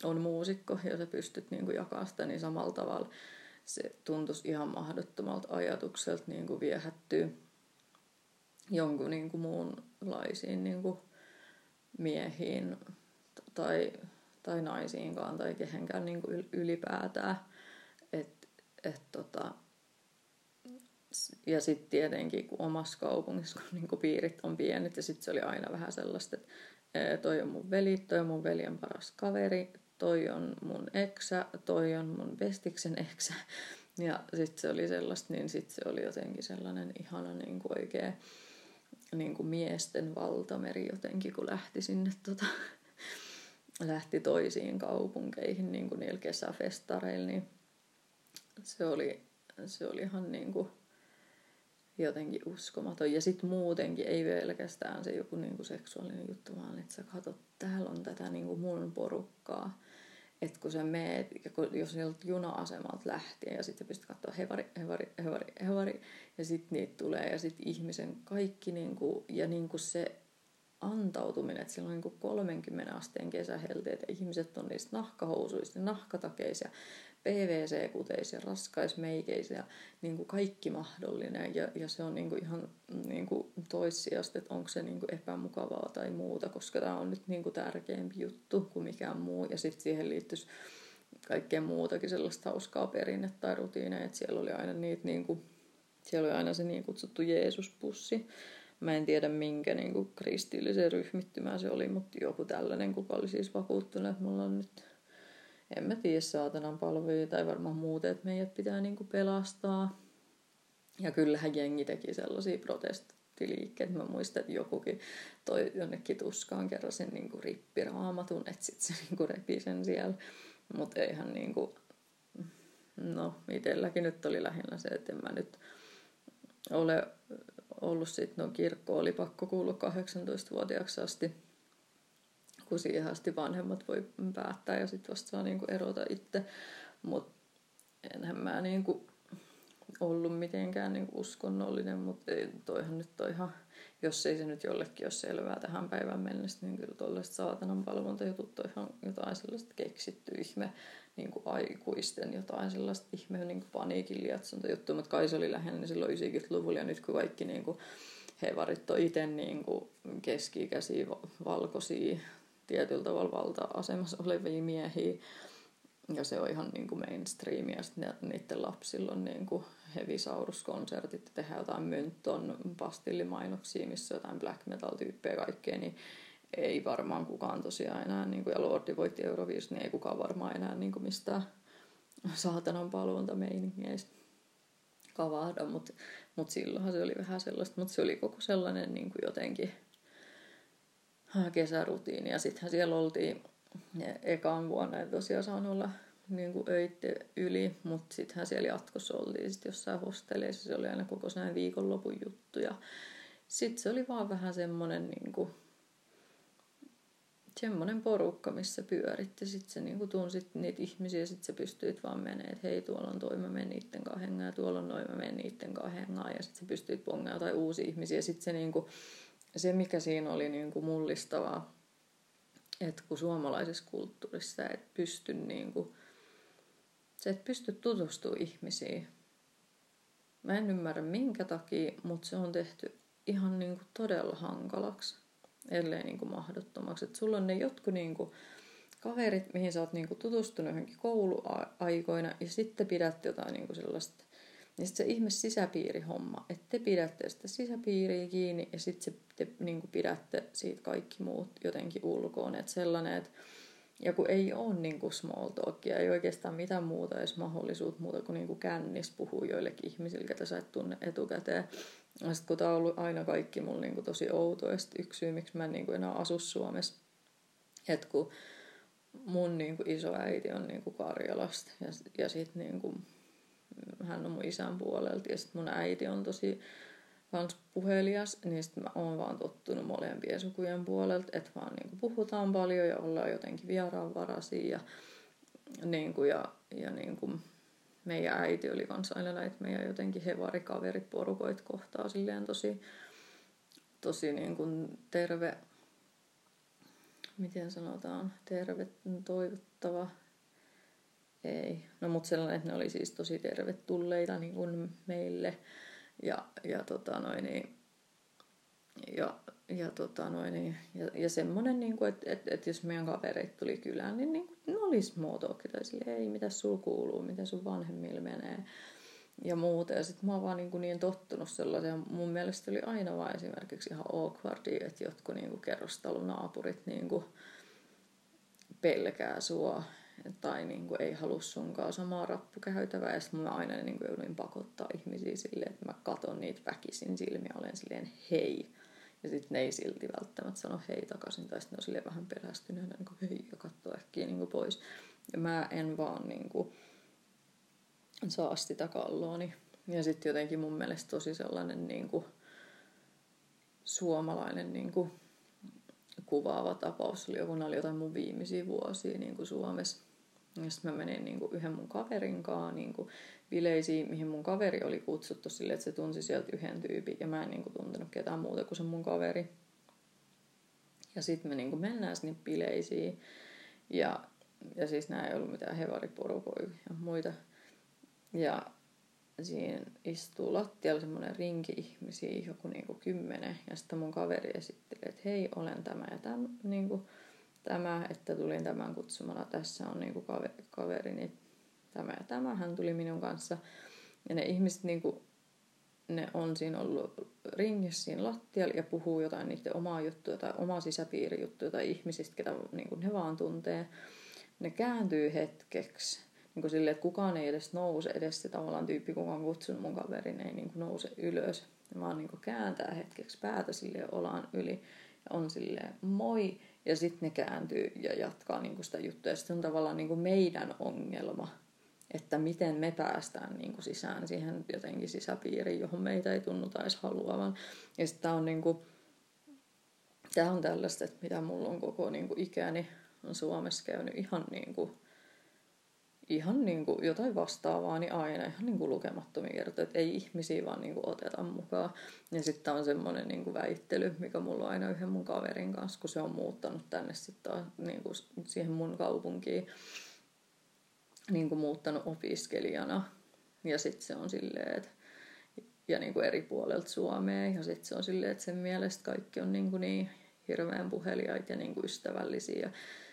on muusikko ja sä pystyt niin kuin jakamaan sitä, niin samalla tavalla se tuntuisi ihan mahdottomalta ajatukselta niin kuin viehättyä jonkun niin kuin muunlaisiin niin kuin miehiin tai, tai naisiinkaan tai kehenkään niin kuin ylipäätään. Et, et tota, ja sitten tietenkin, kun omassa kaupungissa, kun niin piirit on pienet, ja sitten se oli aina vähän sellaista, että toi on mun veli, toi on mun veljen paras kaveri, toi on mun eksä, toi on mun bestiksen eksä. Ja sitten se oli sellaista, niin sitten se oli jotenkin sellainen ihana niin kuin oikea niin kuin miesten valtameri jotenkin, kun lähti sinne tota, lähti toisiin kaupunkeihin niin kuin niillä kesäfestareilla, niin se oli, se oli ihan niin kuin jotenkin uskomaton. Ja sitten muutenkin, ei pelkästään se joku niin kuin seksuaalinen juttu, vaan että sä katsot, täällä on tätä niin kuin mun porukkaa että kun sä meet, ja kun, jos sieltä juna-asemalta lähtien ja sitten pystyt katsoa hevari, hevari, hevari, hevari, ja sitten niitä tulee, ja sitten ihmisen kaikki, niinku, ja niinku se antautuminen, että siellä on niinku 30 asteen kesähelteet, ja ihmiset on niistä nahkahousuista, nahkatakeisia, PVC-kuteisia, raskaismeikeisiä, niin kuin kaikki mahdollinen. Ja, ja se on niin kuin ihan niin kuin toissijasta, että onko se niin kuin epämukavaa tai muuta, koska tämä on nyt niin kuin tärkeämpi juttu kuin mikään muu. Ja sitten siihen liittyisi kaikkea muutakin sellaista hauskaa perinnettä tai rutiineja, että siellä oli aina niitä niin kuin, siellä oli aina se niin kutsuttu Jeesuspussi. Mä en tiedä minkä niin kuin kristillisen ryhmittymään se oli, mutta joku tällainen, kuka oli siis vakuuttunut, että mulla on nyt en mä tiedä saatanan palveluja tai varmaan muuten, että meidät pitää niinku pelastaa. Ja kyllähän jengi teki sellaisia protestiliikkeitä. Mä muistan, että jokukin toi jonnekin tuskaan kerran sen niinku rippiraamatun, että sit se niinku repi sen siellä. Mutta eihän niinku, no itselläkin nyt oli lähinnä se, että en mä nyt ole ollut sitten, no kirkko oli pakko kuulua 18-vuotiaaksi asti kun siihen asti vanhemmat voi päättää ja sitten vasta saa niinku erota itse. Mutta enhän mä niinku ollut mitenkään niinku uskonnollinen, mutta toihan nyt on ihan, jos ei se nyt jollekin ole selvää tähän päivään mennessä, niin kyllä tuollaiset saatanan palvontajutut on ihan jotain sellaista keksitty ihme niin kuin aikuisten jotain sellaista ihme niin kuin paniikin lietsonta juttu, mutta kai se oli lähinnä silloin 90-luvulla ja nyt kun kaikki niin kuin, hevarit on itse niin keski-ikäisiä valkoisia tietyllä tavalla valta-asemassa olevia miehiä. Ja se on ihan niin kuin mainstreamia. Sitten niiden lapsilla on niin kuin Hevisaurus-konsertit ja tehdään jotain Mynton pastillimainoksia, missä jotain black metal-tyyppejä ja kaikkea, niin ei varmaan kukaan tosiaan enää, niin kuin, ja Lordi voitti Euroviisut, niin ei kukaan varmaan enää niin kuin mistään saatanan paluunta meiningeistä kavahda, mutta mut silloinhan se oli vähän sellaista, mutta se oli koko sellainen niin kuin jotenkin kesärutiini. Ja sittenhän siellä oltiin ekaan vuonna, ei tosiaan saanut olla niin kuin öitte yli, mutta sittenhän siellä jatkossa oltiin sit jossain hosteleissa, se oli aina koko näin viikonlopun juttu. Ja sitten se oli vaan vähän semmoinen niin kuin, semmoinen porukka, missä pyörit ja sitten sä niinku tunsit niitä ihmisiä sitten sä pystyit vaan menee, että hei tuolla on toi, mä menen niitten kanssa ja tuolla on noin, mä menen niitten kanssa ja sitten sä pystyit pongaan jotain uusia ihmisiä sitten se niinku, se mikä siinä oli niinku mullistavaa, että kun suomalaisessa kulttuurissa et pysty niinku, sä et pysty tutustumaan ihmisiin. Mä en ymmärrä minkä takia, mutta se on tehty ihan niinku todella hankalaksi ellei niin kuin mahdottomaksi. Että sulla on ne jotkut niin kuin kaverit, mihin sä oot niin kuin tutustunut johonkin kouluaikoina, ja sitten pidät jotain niin kuin sellaista, niin sitten se ihme sisäpiirihomma, että te pidätte sitä sisäpiiriä kiinni, ja sitten te niin kuin pidätte siitä kaikki muut jotenkin ulkoon. Että sellainen, että ja kun ei ole niin kuin small talkia, ei oikeastaan mitään muuta edes mahdollisuutta muuta kuin, niin kuin kännis puhuu joillekin ihmisille, ketä sä et tunne etukäteen. Ja sitten kun tämä on ollut aina kaikki mulla niin kuin tosi outo, ja yksi syy, miksi mä en niin kuin enää asu Suomessa, että kun mun niin kuin isoäiti on niin kuin Karjalasta, ja, ja sitten niin kuin, hän on mun isän puolelta, ja sitten mun äiti on tosi kans puhelias, niin sitten mä oon vaan tottunut molempien sukujen puolelta, että vaan niin kuin puhutaan paljon ja ollaan jotenkin vieraanvaraisia ja, niin kuin, ja, ja niin kuin, meidän äiti oli kans aina näitä meidän jotenkin hevarikaverit porukoit kohtaa silleen tosi, tosi niin kuin terve, miten sanotaan, terve, toivottava, ei. No mutta sellainen, että ne oli siis tosi tervetulleita niin kuin meille. Ja, ja tota noin, niin, ja, ja, tota noin, niin, ja, ja semmoinen, niin kuin, että, että, että jos meidän kaverit tuli kylään, niin, niin ne small talk, tai sille, ei, mitä sul kuuluu, mitä sun vanhemmille menee ja muuta. Ja sitten mä oon vaan niin, kuin niin tottunut sellaiseen. Mun mielestä oli aina vaan esimerkiksi ihan awkwardia, että jotkut niin kuin kerrostalonaapurit niin kuin pelkää sua tai niin kuin ei halua sunkaan samaa rappukäytävää. Ja sitten mä aina niin kuin jouduin pakottaa ihmisiä silleen, että mä katon niitä väkisin silmiä, olen silleen hei. Ja sitten ne ei silti välttämättä sano hei takaisin, tai sitten ne on silleen vähän pelästyneenä niin kuin hei ja katsoo äkkiä niin kuin pois. Ja mä en vaan niin kuin, saa sitä kallooni. Ja sitten jotenkin mun mielestä tosi sellainen niin kuin, suomalainen niin kuin, kuvaava tapaus oli joku, oli jotain mun viimeisiä vuosia niin kuin Suomessa. Ja sitten mä menin niin kuin yhden mun kaverin kanssa niin kuin bileisiin, mihin mun kaveri oli kutsuttu sille, että se tunsi sieltä yhden tyypin. Ja mä en niin kuin tuntenut ketään muuta kuin se mun kaveri. Ja sitten me niin kuin mennään sinne bileisiin. Ja, ja siis nämä ei ollut mitään hevariporukoja ja muita. Ja siinä istuu lattialla semmoinen rinki ihmisiä, joku niinku kymmenen. Ja sitten mun kaveri esittelee, että hei, olen tämä ja tämä, niinku, tämä että tulin tämän kutsumana. Tässä on niinku kaveri, kaverini tämä ja tämä. Hän tuli minun kanssa. Ja ne ihmiset niinku, ne on siinä ollut ringissä siinä lattialla ja puhuu jotain niiden omaa juttuja tai omaa sisäpiirijuttuja tai ihmisistä, ketä niinku ne vaan tuntee. Ne kääntyy hetkeksi niin kuin silleen, että kukaan ei edes nouse, edes se tavallaan tyyppi, kuka on kutsunut mun kaverin, ei niin kuin nouse ylös. Ja vaan niin kuin kääntää hetkeksi päätä sille olaan yli ja on silleen moi. Ja sitten ne kääntyy ja jatkaa niin kuin sitä juttua. Ja sitten on tavallaan niin kuin meidän ongelma, että miten me päästään niin kuin sisään siihen jotenkin sisäpiiriin, johon meitä ei tunnuta edes haluavan. Ja sitten tämä on, niin kuin, tämä on tällaista, että mitä mulla on koko niin kuin ikäni on Suomessa käynyt ihan niin kuin ihan niin kuin jotain vastaavaa, niin aina ihan niin kuin lukemattomia kertoja, että ei ihmisiä vaan niin kuin oteta mukaan. Ja sitten on semmoinen niin kuin väittely, mikä mulla on aina yhden mun kaverin kanssa, kun se on muuttanut tänne sitten niin kuin siihen mun kaupunkiin, niin kuin muuttanut opiskelijana. Ja sitten se on silleen, että ja niin kuin eri puolelta Suomea. Ja sitten se on silleen, että sen mielestä kaikki on niin, kuin niin hirveän puheliaita ja niin kuin ystävällisiä. Ja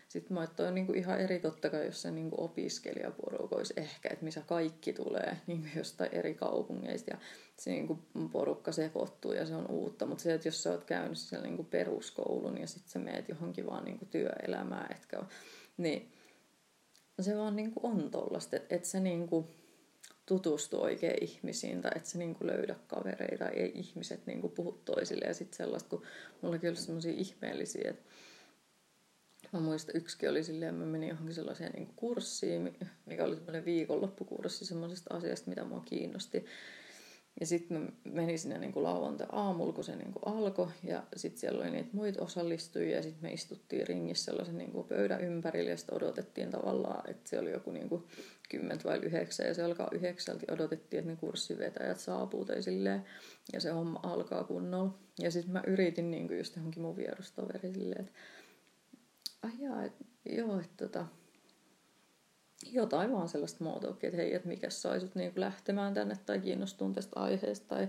sitten mä että on niin kuin ihan eri totta kai, jos se niin kuin opiskelijaporukoisi ehkä, että missä kaikki tulee niin kuin jostain eri kaupungeista ja se niin kuin porukka sekoittuu ja se on uutta. Mutta se, että jos sä oot käynyt siellä niin kuin peruskoulun ja sitten sä meet johonkin vaan niin kuin työelämään, etkä ole, niin se vaan niin kuin on tollasta, että et se niin kuin tutustu oikein ihmisiin tai että sä niin kuin löydä kavereita, ei ihmiset niin kuin puhu toisille ja sitten sellaista, kun mullakin oli semmoisia ihmeellisiä, että Mä muistan, yksi oli silleen, mä menin johonkin sellaiseen niin kurssiin, mikä oli semmoinen viikonloppukurssi semmoisesta asiasta, mitä mua kiinnosti. Ja sitten mä menin sinne niin lauantai-aamulla, kun se niin kuin alkoi. Ja sitten siellä oli niitä muita osallistujia. Ja sitten me istuttiin ringissä sellaisen niin kuin pöydän ympärillä. Ja sitten odotettiin tavallaan, että se oli joku niin kuin kymmentä vai yhdeksän. Ja se alkaa yhdeksältä. Odotettiin, että ne kurssivetäjät saapuu tai silleen. Ja se homma alkaa kunnolla. Ja sitten mä yritin niin kuin just johonkin mun vierustoveri silleen, että ai jaa, et, joo, että tota, jotain vaan sellaista muotoakin, että hei, että mikä saisut niin kuin lähtemään tänne tai kiinnostuun tästä aiheesta tai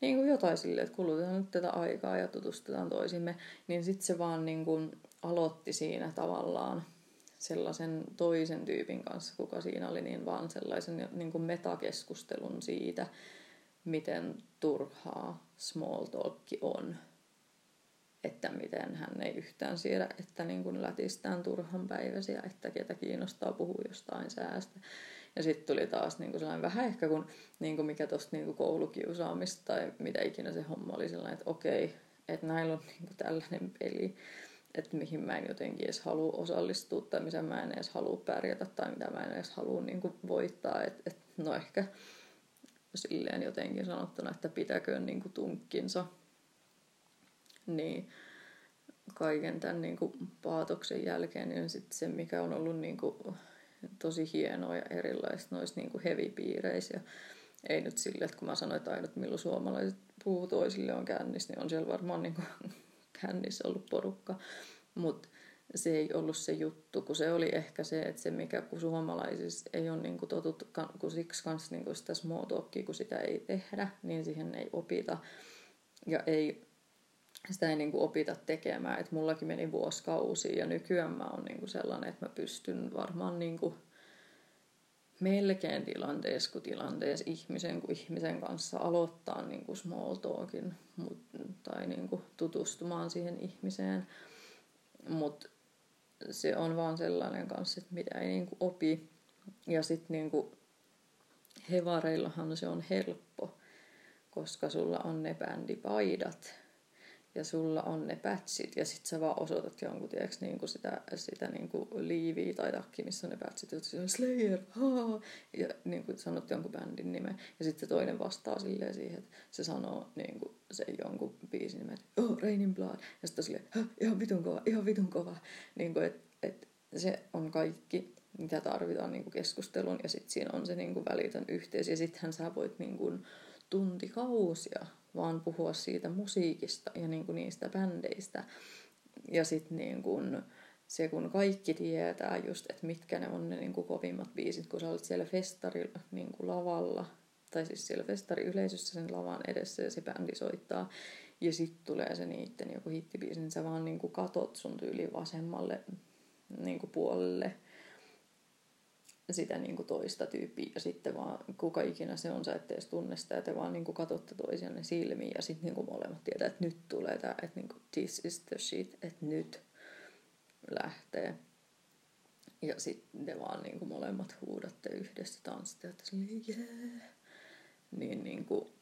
niin kuin jotain silleen, että kulutetaan nyt tätä aikaa ja tutustutaan toisimme, niin sitten se vaan niin kuin aloitti siinä tavallaan sellaisen toisen tyypin kanssa, kuka siinä oli, niin vaan sellaisen niin kuin metakeskustelun siitä, miten turhaa small talk on että miten hän ei yhtään siedä, että niin kuin lätistään turhan päiväisiä, että ketä kiinnostaa puhua jostain säästä. Ja sitten tuli taas niin kuin sellainen vähän ehkä kun, niin kuin mikä tuosta niin koulukiusaamista tai mitä ikinä se homma oli sellainen, että okei, että näillä on niin kuin tällainen peli, että mihin mä en jotenkin edes halua osallistua tai missä mä en edes halua pärjätä tai mitä mä en edes halua niin kuin voittaa. Että et, no ehkä silleen jotenkin sanottuna, että pitäköön niin kuin tunkkinsa niin kaiken tämän niin kuin paatoksen jälkeen, niin sitten se, mikä on ollut niin kuin tosi hienoa ja erilaista noissa niin kuin hevipiireissä. Ei nyt sille, että kun mä sanoin, että ainut milloin suomalaiset puhuu toisille on kännissä, niin on siellä varmaan niin kuin kännissä ollut porukka. Mutta se ei ollut se juttu, kun se oli ehkä se, että se mikä kun suomalaisissa ei ole niin kuin totuttu, kun siksi kanssa niin kuin sitä small talkia, kun sitä ei tehdä, niin siihen ei opita ja ei sitä ei niin kuin opita tekemään. Et mullakin meni vuosikausia ja nykyään mä oon niin kuin sellainen, että mä pystyn varmaan niin kuin melkein tilanteessa kuin tilanteessa ihmisen kuin ihmisen kanssa aloittaa niin kuin small talkin mut, tai niin kuin tutustumaan siihen ihmiseen. Mutta se on vaan sellainen kanssa, että mitä ei niin kuin opi. Ja sitten niin hevareillahan se on helppo, koska sulla on ne bändipaidat ja sulla on ne patchit ja sit sä vaan osoitat jonkun, tiiäks, niin kuin sitä, sitä niin kuin liiviä tai takki, missä on ne että se on Slayer, haa, ja niin kuin sanot jonkun bändin nimen. Ja sitten toinen vastaa silleen siihen, että se sanoo niin kuin se jonkun biisin nimen, että oh, Rainin Blood. Ja sitten silleen, ihan vitun kova, ihan vitun kova. Niin kuin, että et se on kaikki, mitä tarvitaan niin kuin keskustelun ja sitten siinä on se niin kuin välitön yhteys ja sittenhän sä voit niin kuin tuntikausia vaan puhua siitä musiikista ja niin kuin niistä bändeistä. Ja sitten niin kuin se, kun kaikki tietää just, että mitkä ne on ne niin kuin kovimmat biisit, kun sä olet siellä festari niin kuin lavalla, tai siis siellä festari yleisössä sen lavan edessä ja se bändi soittaa, ja sitten tulee se niitten joku hittibiisi, niin sä vaan niin kuin katot sun tyyli vasemmalle niin kuin puolelle – sitä niin kuin toista tyyppiä ja sitten vaan kuka ikinä se on, sä ette edes tunne sitä ja te vaan niin kuin katsotte toisianne silmiin ja sitten niin kuin molemmat tietää, että nyt tulee tämä, että niin kuin this is the shit, että nyt lähtee. Ja sitten te vaan niin kuin molemmat huudatte yhdessä tanssitte, että yeah. Niin, niin kuin,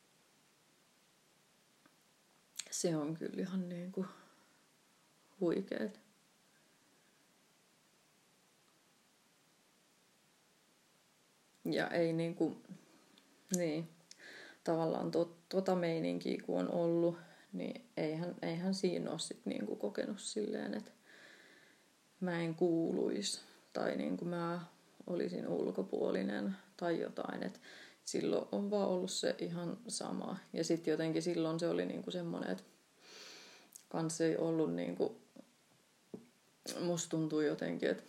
se on kyllä ihan niin kuin huikeet. Ja ei niinku, niin, tavallaan to, tota meininkiä kun on ollut, niin eihän, eihän siinä ole sit niinku kokenut silleen, että mä en kuuluisi tai niinku mä olisin ulkopuolinen tai jotain. Et silloin on vaan ollut se ihan sama. Ja sitten jotenkin silloin se oli niinku semmoinen, että kans ei ollut niinku, musta tuntuu jotenkin, että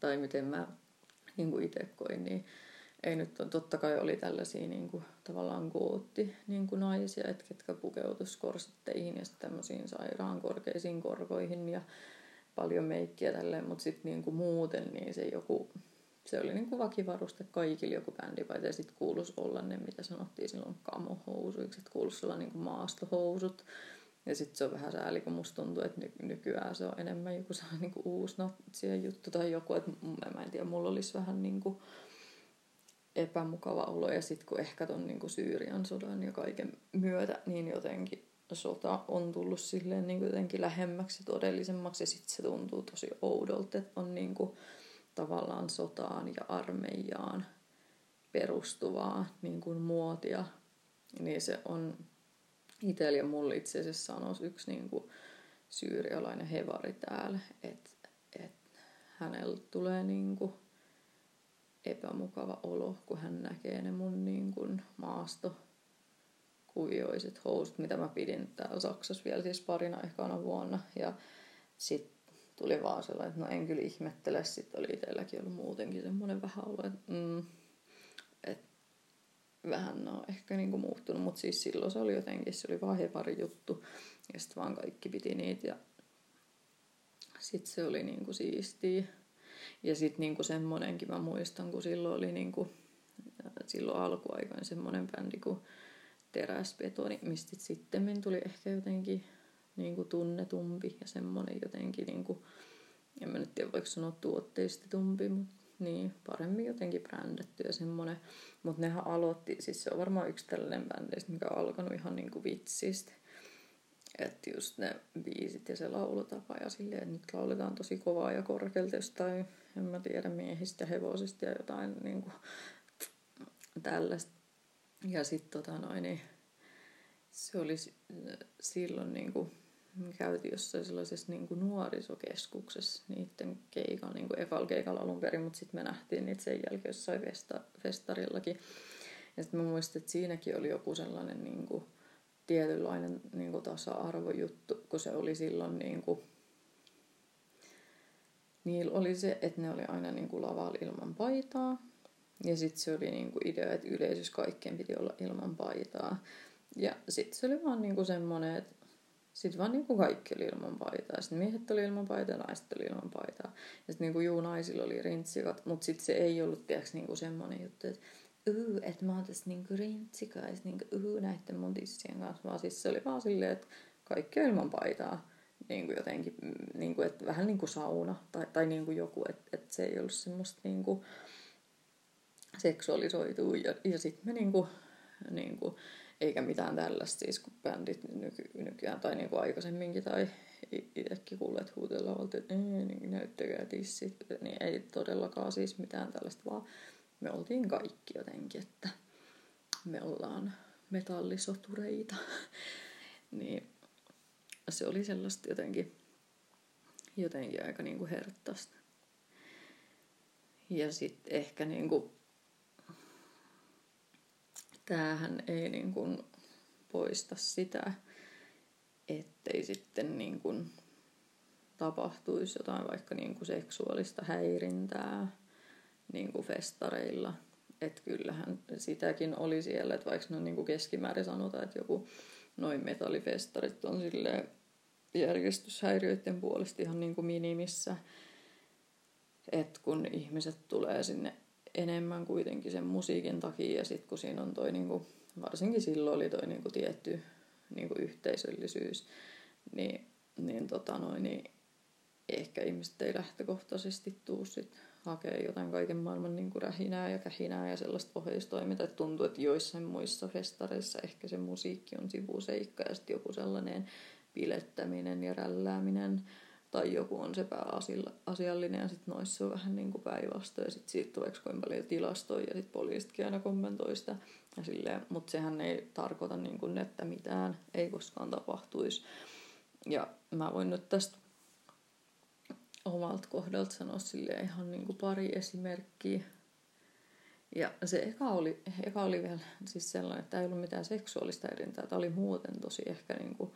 tai miten mä niin kuin itse koin, niin ei nyt, totta kai oli tällaisia niin kuin, tavallaan gootti niin kuin naisia, että ketkä pukeutus korsetteihin ja sitten tämmöisiin sairaan korkeisiin korkoihin ja paljon meikkiä tälleen, mutta sitten niin kuin muuten niin se joku, se oli niin kuin vakivaruste kaikille joku bändipaita ja sitten kuuluisi olla ne, mitä sanottiin silloin kamohousuiksi, että kuuluisi olla niin kuin maastohousut, ja sitten se on vähän sääli, kun musta tuntuu, että ny- nykyään se on enemmän joku sellainen niin uusi natsien juttu tai joku, että mä en tiedä, mulla olisi vähän niin kuin epämukava olo. Ja sitten kun ehkä ton niin kuin Syyrian sodan ja kaiken myötä, niin jotenkin sota on tullut silleen niin kuin jotenkin lähemmäksi todellisemmaksi. Ja sitten se tuntuu tosi oudolta, että on niin kuin tavallaan sotaan ja armeijaan perustuvaa niin kuin muotia, niin se on itsellä ja mulla itse asiassa on yksi niin kuin syyrialainen hevari täällä, että et hänellä tulee niin kuin epämukava olo, kun hän näkee ne mun niin kuin maasto kuvioiset housut, mitä mä pidin täällä Saksassa vielä siis parina ekana vuonna. Ja sitten tuli vaan sellainen, että no en kyllä ihmettele, sitten oli itselläkin ollut muutenkin semmoinen vähän olo, että, mm, vähän no ehkä niinku muuttunut, mutta siis silloin se oli jotenkin, se oli vaan hepari juttu ja sitten vaan kaikki piti niitä ja sitten se oli niinku siistiä. Ja sitten niinku semmonenkin mä muistan, kun silloin oli niinku, silloin alkuaikoin semmoinen bändi kuin Teräsbetoni, mistä sitten tuli ehkä jotenkin niinku tunnetumpi ja semmoinen jotenkin, niinku, en mä nyt tiedä voiko sanoa tuotteistetumpi, mutta niin, paremmin jotenkin brändätty ja semmoinen. Mutta nehän aloitti, siis se on varmaan yksi tällainen bändeistä, mikä on alkanut ihan niinku vitsistä. Että just ne biisit ja se laulutapa ja silleen, että nyt lauletaan tosi kovaa ja korkealta jostain, en mä tiedä, miehistä hevosista ja jotain niinku tällaista. Ja sitten tota noin, niin se oli silloin niinku, me käytiin jossain sellaisessa niin kuin nuorisokeskuksessa niiden keikan, niin kuin ekal keikalla alun perin, mutta sitten me nähtiin niitä sen jälkeen jossain festa, festarillakin. Ja sitten mä muistin, että siinäkin oli joku sellainen niin kuin, tietynlainen niin kuin tasa-arvojuttu, kun se oli silloin niin kuin, niillä oli se, että ne oli aina niin kuin lavalla ilman paitaa. Ja sitten se oli niin kuin idea, että yleisössä kaikkien piti olla ilman paitaa. Ja sitten se oli vaan niin kuin semmoinen, että sitten vaan niin kuin kaikki oli ilman paitaa. Sitten miehet oli ilman paitaa naiset oli ilman paitaa. Ja sitten niin kuin juu, naisilla oli rintsikat, mutta sitten se ei ollut tiedätkö, niin kuin semmoinen juttu, että uu, että mä oon tässä niin kuin rintsika ja niin kuin, uu, näiden mun tissien kanssa. Vaan siis se oli vaan silleen, että kaikki on ilman paitaa. Niin kuin jotenkin, mm, niin kuin, että vähän niin kuin sauna tai, tai niin kuin joku, että, että se ei ollut semmoista niin kuin seksuaalisoitua. Ja, ja sitten me niin kuin, niin kuin, eikä mitään tällaista siis, kun bändit nyky, nykyään tai niin kuin aikaisemminkin tai itsekin kuulleet huutella että ei, niin näyttäkää tissit, niin ei todellakaan siis mitään tällaista, vaan me oltiin kaikki jotenkin, että me ollaan metallisotureita. niin se oli sellaista jotenkin, jotenkin aika niin kuin herttaista. Ja sitten ehkä niin kuin tämähän ei niin kuin poista sitä, ettei sitten niin kuin tapahtuisi jotain vaikka niin kuin seksuaalista häirintää niin kuin festareilla. Että kyllähän sitäkin oli siellä, että vaikka no niin kuin keskimäärin sanotaan, että joku noin metallifestarit on sille järjestyshäiriöiden puolesta ihan niin kuin minimissä. Että kun ihmiset tulee sinne enemmän kuitenkin sen musiikin takia ja sitten kun siinä on toi niinku, varsinkin silloin oli toi niinku tietty niinku yhteisöllisyys, niin, niin, tota noin, niin ehkä ihmiset ei lähtökohtaisesti tuu sit hakee jotain kaiken maailman niin kuin rähinää ja kähinää ja sellaista ohjeistoimintaa. Että tuntuu, että joissain muissa festareissa ehkä se musiikki on sivuseikka ja sitten joku sellainen bilettäminen ja rällääminen tai joku on se pääasiallinen ja sitten noissa on vähän niin kuin päinvastoin ja sitten siitä tulee kuinka paljon tilastoja ja sitten poliisitkin aina kommentoi sitä. Ja silleen, mutta sehän ei tarkoita niin kuin, että mitään ei koskaan tapahtuisi. Ja mä voin nyt tästä omalta kohdalta sanoa sille ihan niin kuin pari esimerkkiä. Ja se eka oli, eka oli vielä siis sellainen, että ei ollut mitään seksuaalista erintää. Tämä oli muuten tosi ehkä niin kuin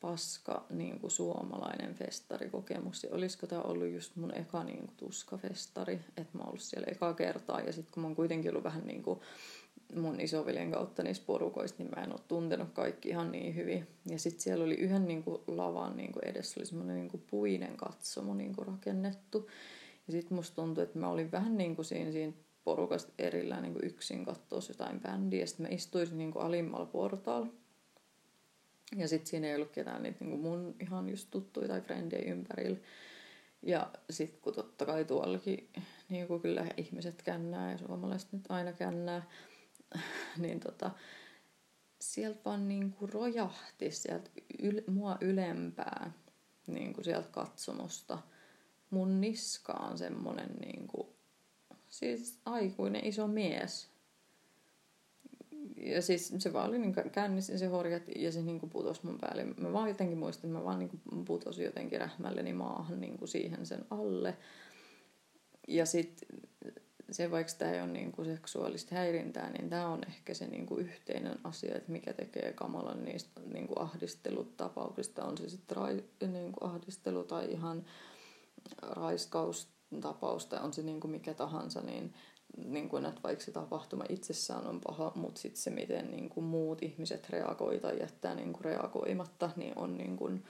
paska niin kuin suomalainen festarikokemus. Ja olisiko tämä ollut just mun eka niin kuin, tuskafestari, että mä oon ollut siellä eka kertaa. Ja sitten kun mä oon kuitenkin ollut vähän niin kuin mun isoveljen kautta niissä porukoissa, niin mä en ole tuntenut kaikki ihan niin hyvin. Ja sitten siellä oli yhden niin kuin, lavan niin kuin edessä oli semmoinen niin kuin, puinen katsomo niin kuin, rakennettu. Ja sitten musta tuntui, että mä olin vähän niin kuin siinä, siinä porukasta erillään niin kuin yksin katsoa jotain bändiä. Ja sitten mä istuisin niin kuin, alimmalla portaalla. Ja sitten siinä ei ollut ketään niitä niin mun ihan just tuttuja tai frendejä ympärillä. Ja sitten kun totta kai tuollakin niin kuin kyllä ihmiset kännää ja suomalaiset nyt aina kännää, niin tota, sieltä vaan niin kuin rojahti sieltä yl, mua ylempää niin kuin sieltä katsomosta mun niskaan semmonen niin kuin, siis aikuinen iso mies. Ja siis se vaan oli niin kännissä se horjat ja se niin putosi mun päälle. Mä vaan jotenkin muistin, että mä vaan niin putosin jotenkin rähmälleni maahan niin kuin siihen sen alle. Ja sitten se, vaikka tämä ei ole niin kuin seksuaalista häirintää, niin tämä on ehkä se niin kuin yhteinen asia, että mikä tekee kamalan niistä niin kuin ahdistelutapauksista. On se sitten niin kuin ahdistelu tai ihan raiskaustapaus tai on se niin kuin mikä tahansa, niin, niin kuin, että vaikka se tapahtuma itsessään on paha, mutta sitten se, miten niin kuin muut ihmiset reagoi tai jättää niin kuin reagoimatta, niin on niin kuin,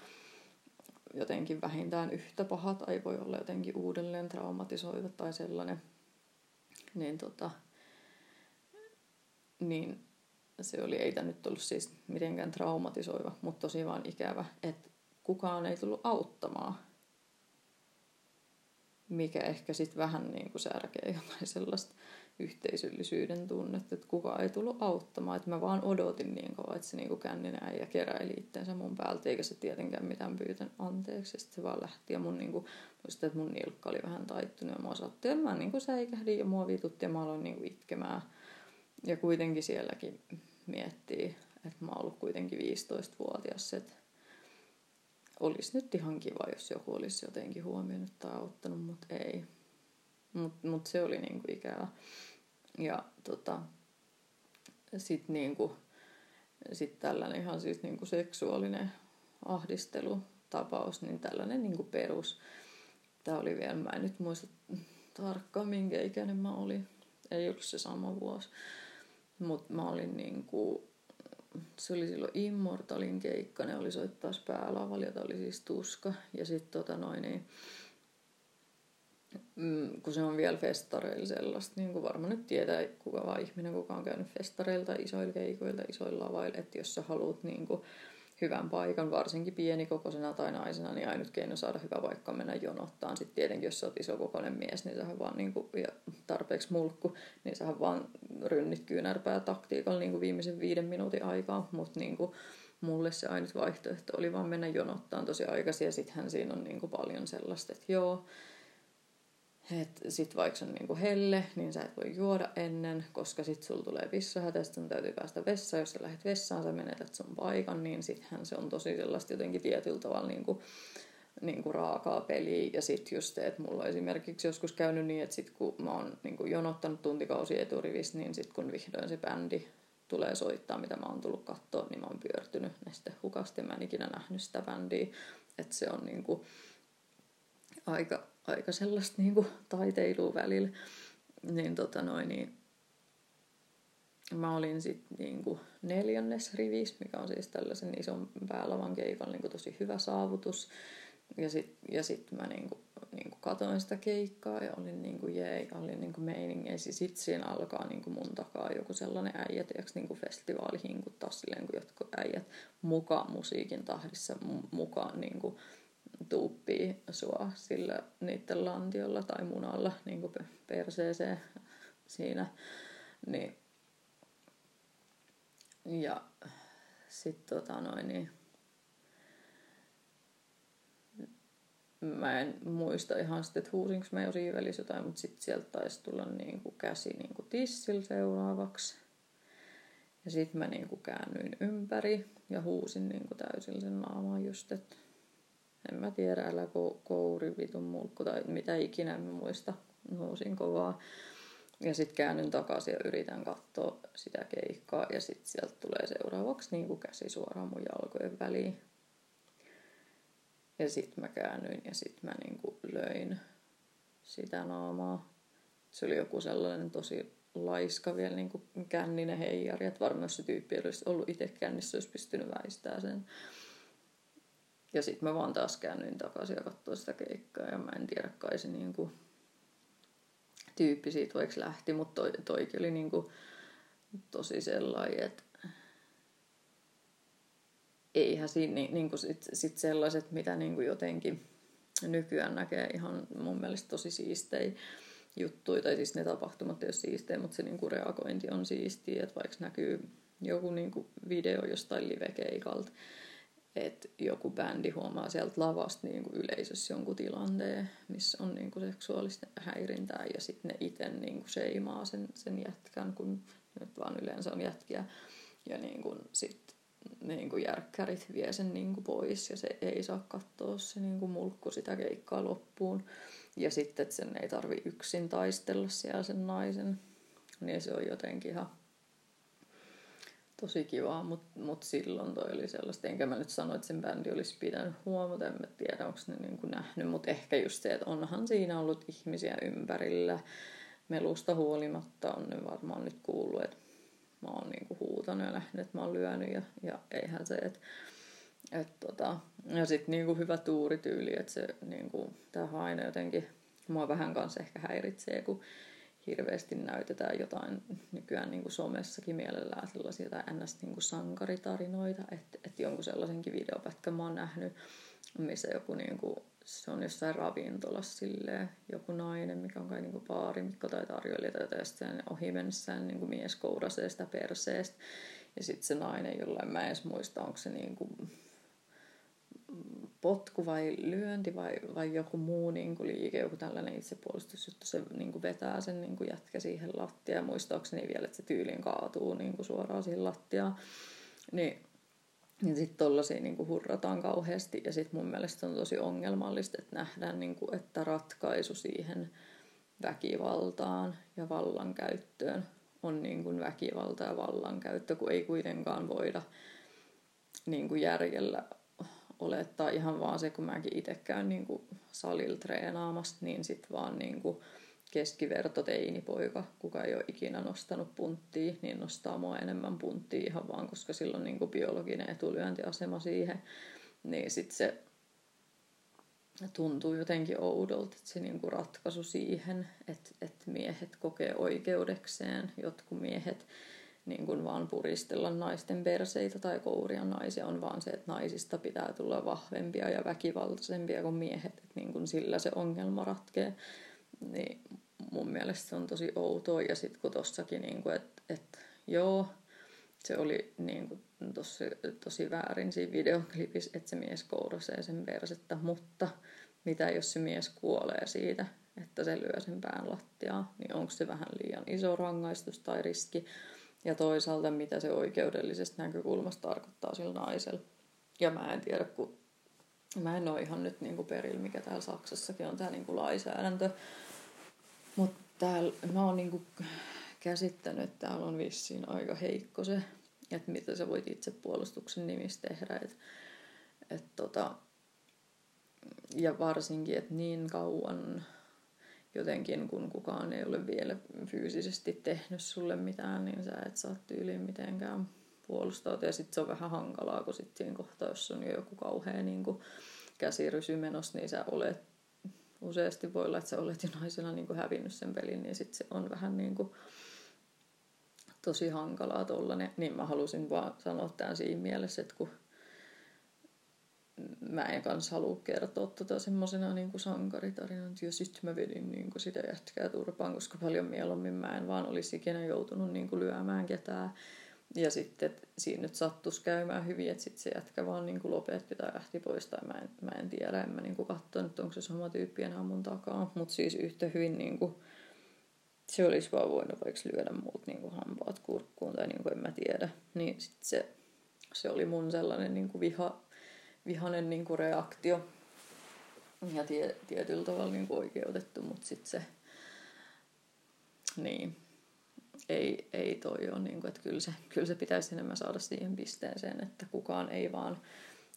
jotenkin vähintään yhtä paha tai voi olla jotenkin uudelleen traumatisoiva tai sellainen niin, tota, niin se oli, ei tämä nyt ollut siis mitenkään traumatisoiva, mutta tosi vaan ikävä, että kukaan ei tullut auttamaan. Mikä ehkä sitten vähän niin kuin särkee jotain sellaista yhteisöllisyyden tunnetta, että kukaan ei tullut auttamaan. Että mä vaan odotin niin kauan, että se niin kuin känninen äijä keräili itteensä mun päältä, eikä se tietenkään mitään pyytän anteeksi. Sitten se vaan lähti ja mun niin kuin, muistin, että mun nilkka oli vähän taittunut ja mua saatti. Ja mä niin kuin säikähdin ja mua vitutti ja mä aloin niin kuin itkemään. Ja kuitenkin sielläkin miettii, että mä oon ollut kuitenkin 15-vuotias, että olisi nyt ihan kiva, jos joku olisi jotenkin huomioinut tai auttanut, mutta ei. Mutta mut se oli niinku ikävä. Ja tota, sitten niinku, sit tällainen ihan siis niinku seksuaalinen ahdistelutapaus, niin tällainen niinku perus. Tämä oli vielä, mä en nyt muista tarkkaan minkä ikäinen mä olin. Ei ollut se sama vuosi. Mutta mä olin niinku, se oli silloin Immortalin keikka, ne oli soittaa päälavalla, jota oli siis tuska. Ja sitten tota noin, niin, mm, kun se on vielä festareilla sellaista, niin kuin varmaan nyt tietää kuka vaan ihminen, kuka on käynyt festareilta, isoilla keikoilla, isoilla lavailla, että jos sä haluat niin kuin, hyvän paikan, varsinkin pienikokoisena tai naisena, niin ainut keino saada hyvä paikka mennä jonottaan. Sitten tietenkin, jos sä oot isokokoinen mies, niin sähän vaan niin kuin, ja tarpeeksi mulkku, niin sähän vaan rynnit kyynärpää taktiikalla niin kuin viimeisen viiden minuutin aikaa, mutta niin kuin, mulle se ainut vaihtoehto oli vaan mennä jonottaan tosi aikaisin ja sittenhän siinä on niin kuin paljon sellaista, että joo, että sit vaikka on niinku helle, niin sä et voi juoda ennen, koska sit sulla tulee vissahätä, sun täytyy päästä vessaan. Jos sä lähdet vessaan, sä menetät sun paikan, niin sittenhän se on tosi sellaista jotenkin tietyllä tavalla niinku, niinku raakaa peliä. Ja sitten just se, että mulla on esimerkiksi joskus käynyt niin, että sit kun mä oon niinku jonottanut tuntikausi eturivissä, niin sit kun vihdoin se bändi tulee soittaa, mitä mä oon tullut katsoa, niin mä oon pyörtynyt neste hukasti. Mä en ikinä nähnyt sitä bändiä. Että se on niinku aika aika sellaista niin kuin, taiteilua välillä. Niin, tota noin, niin mä olin sitten niin kuin, neljännes rivis, mikä on siis tällaisen ison päälavan keikan niin kuin, tosi hyvä saavutus. Ja sitten ja sit mä niin kuin, niin kuin katoin sitä keikkaa ja olin niin kuin jee, olin niin kuin meiningeissä. Sitten siinä alkaa niin kuin mun takaa joku sellainen äijä, tiiäks, niin kuin festivaalihinkut taas silleen, kun jotkut äijät mukaan musiikin tahdissa, mukaan niin kuin, tuuppii sua sillä niiden lantiolla tai munalla niin kuin perseeseen siinä. Niin. Ja sitten tota noin, niin mä en muista ihan sitten, että huusinko mä jo riivelissä jotain, mutta sitten sieltä taisi tulla niin kuin käsi niin kuin tissillä seuraavaksi. Ja sitten mä niin kuin käännyin ympäri ja huusin niin kuin täysin sen naamaan just, että en mä tiedä, älä kouri vitun mulkku tai mitä ikinä, en muista. Nousin kovaa. Ja sitten käännyn takaisin ja yritän katsoa sitä keikkaa. Ja sitten sieltä tulee seuraavaksi niin kuin käsi suoraan mun jalkojen väliin. Ja sitten mä käännyin ja sitten mä niin löin sitä naamaa. Se oli joku sellainen tosi laiska vielä niin känninen heijari. Että varmaan jos se tyyppi olisi ollut itse kännissä, olisi pystynyt väistämään sen. Ja sitten mä vaan taas käännyin takaisin ja katsoin sitä keikkaa ja mä en tiedä kai se niinku tyyppi siitä vaikka lähti, mutta toi, toikin oli niinku tosi sellainen, että eihän siinä niin, niin sit, sit sellaiset, mitä niin jotenkin nykyään näkee ihan mun mielestä tosi siistejä juttuja, tai siis ne tapahtumat ei ole siistejä, mutta se niin kuin reagointi on siistiä, että vaikka näkyy joku niin kuin video jostain livekeikalta, että joku bändi huomaa sieltä lavasta niin kuin yleisössä jonkun tilanteen, missä on niin kuin seksuaalista häirintää ja sitten ne itse niin kuin seimaa sen, sen jätkän, kun nyt vaan yleensä on jätkiä. Ja niin kuin sit niin kuin järkkärit vie sen niin kuin pois ja se ei saa katsoa se niin kuin mulkku sitä keikkaa loppuun. Ja sitten, että sen ei tarvi yksin taistella siellä sen naisen. Niin se on jotenkin ihan tosi kivaa, mutta mut silloin toi oli sellaista, enkä mä nyt sano, että sen bändi olisi pitänyt huomata, en mä tiedä, onko ne niinku nähnyt, mutta ehkä just se, että onhan siinä ollut ihmisiä ympärillä, melusta huolimatta on ne varmaan nyt kuullut, että mä oon niinku huutanut ja nähnyt, että mä oon lyönyt ja, ja eihän se, että et tota, ja sitten niinku hyvä tuurityyli, että se niinku, tää haine jotenkin mua vähän kanssa ehkä häiritsee, kun hirveästi näytetään jotain nykyään niin kuin somessakin mielellään sellaisia tai ns. Niin kuin sankaritarinoita, että, että jonkun sellaisenkin videopätkän mä oon nähnyt, missä joku niin kuin, se on jossain ravintolassa silleen, joku nainen, mikä on kai niin baarimikko tai tarjoilija tai jotain, ohi mennessään niin kuin mies kourasee sitä perseestä. Ja sitten se nainen, jollain mä en edes muista, onko se niin kuin potku vai lyönti vai, vai joku muu niin kuin liike, joku tällainen itsepuolustusjuttu, se niin kuin vetää sen niin kuin jätkä siihen lattiaan. Muistaakseni vielä, että se tyylin kaatuu niin kuin suoraan siihen lattiaan. Niin, niin sitten tollasia niin kuin hurrataan kauheasti. Ja sitten mun mielestä on tosi ongelmallista, että nähdään, niin kuin, että ratkaisu siihen väkivaltaan ja vallankäyttöön on niin kuin väkivalta ja vallankäyttö, kun ei kuitenkaan voida niin kuin järjellä olettaa ihan vaan se, kun mäkin itse käyn niin salilla treenaamassa, niin sit vaan niin keskiverto teinipoika, kuka ei ole ikinä nostanut punttia, niin nostaa mua enemmän punttia ihan vaan, koska sillä on niin biologinen etulyöntiasema siihen. Niin sitten se tuntuu jotenkin oudolta, että se niin ratkaisu siihen, että, että miehet kokee oikeudekseen, jotkut miehet niin kuin vaan puristella naisten perseitä tai kouria naisia, on vaan se, että naisista pitää tulla vahvempia ja väkivaltaisempia kuin miehet, että niin kuin sillä se ongelma ratkee. Niin mun mielestä se on tosi outoa. Ja sitten kun tossakin, niin kuin, että, että joo, se oli niin kuin, tosi, tosi väärin siinä videoklipissä, että se mies kourasee sen persettä, mutta mitä jos se mies kuolee siitä, että se lyö sen pään lattiaan, niin onko se vähän liian iso rangaistus tai riski? Ja toisaalta mitä se oikeudellisesta näkökulmasta tarkoittaa sillä naisella. Ja mä en tiedä, kun mä en ole ihan nyt niin perillä, mikä täällä Saksassakin on tämä niin lainsäädäntö. Mutta täällä mä oon niin käsittänyt, että täällä on vissiin aika heikko se, että mitä sä voit itse puolustuksen nimissä tehdä. Et, et tota, ja varsinkin, että niin kauan jotenkin, kun kukaan ei ole vielä fyysisesti tehnyt sulle mitään, niin sä et saa tyyliin mitenkään puolustautua. Ja sitten se on vähän hankalaa, kun sitten siinä kohtaa, jos on jo joku kauhea niin käsirysy menossa, niin sä olet useasti voi olla, että sä olet jo naisena niin hävinnyt sen pelin, niin sitten se on vähän niin kuin tosi hankalaa tollanen. Niin mä halusin vaan sanoa tämän siinä mielessä, että kun mä en kanssa halua kertoa tota semmoisena niin sankaritarinana, ja sitten mä vedin niin kuin sitä jätkää turpaan, koska paljon mieluummin mä en vaan olisi ikinä joutunut niin kuin lyömään ketään. Ja sitten että siinä nyt sattuisi käymään hyvin, että sitten se jätkä vaan niin kuin lopetti tai lähti pois, tai mä en, mä en tiedä, en mä niin katso, että onko se sama tyyppi enää mun takaa. Mutta siis yhtä hyvin niin kuin, se olisi vaan voinut vaikka lyödä muut niin kuin hampaat kurkkuun tai niin kuin en mä tiedä. Niin sitten se, se oli mun sellainen niin kuin viha, vihanen niin kuin reaktio ja tie, tietyllä tavalla niin kuin oikeutettu, mutta sitten se niin, ei, ei toi ole, niin kuin, että kyllä se, kyllä se pitäisi enemmän saada siihen pisteeseen, että kukaan ei vaan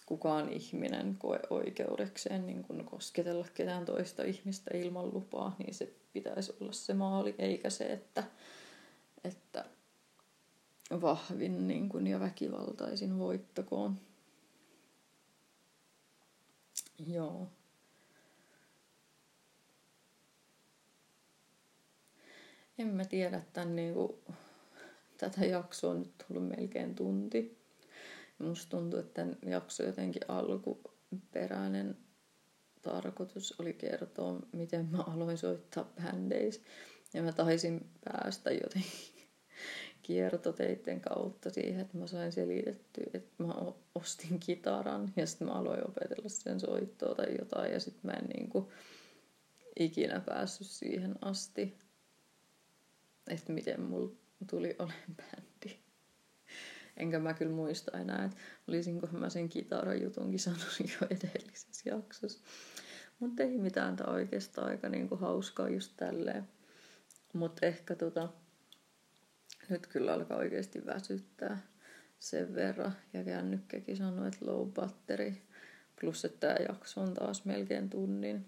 kukaan ihminen koe oikeudekseen niin kuin kosketella ketään toista ihmistä ilman lupaa, niin se pitäisi olla se maali, eikä se, että, että vahvin niin kuin, ja väkivaltaisin voittakoon. Joo. En mä tiedä, tämän niinku, tätä jaksoa on nyt tullut melkein tunti. Musta tuntuu, että tämän jakso jotenkin alkuperäinen tarkoitus oli kertoa, miten mä aloin soittaa bändeissä. Ja mä taisin päästä jotenkin, kiertoteiden kautta siihen, että mä sain selitettyä, että mä ostin kitaran ja sitten mä aloin opetella sen soittoa tai jotain ja sitten mä en niinku ikinä päässyt siihen asti, että miten mulla tuli olen bändi. Enkä mä kyllä muista enää, että olisinkohan mä sen kitarajutunkin sanonut jo edellisessä jaksossa. Mutta ei mitään, tämä oikeastaan aika niinku hauskaa just tälleen. Mutta ehkä tota, nyt kyllä alkaa oikeasti väsyttää sen verran. Ja kännykkäkin sanoi, että low battery. Plus, että tämä jakso on taas melkein tunnin.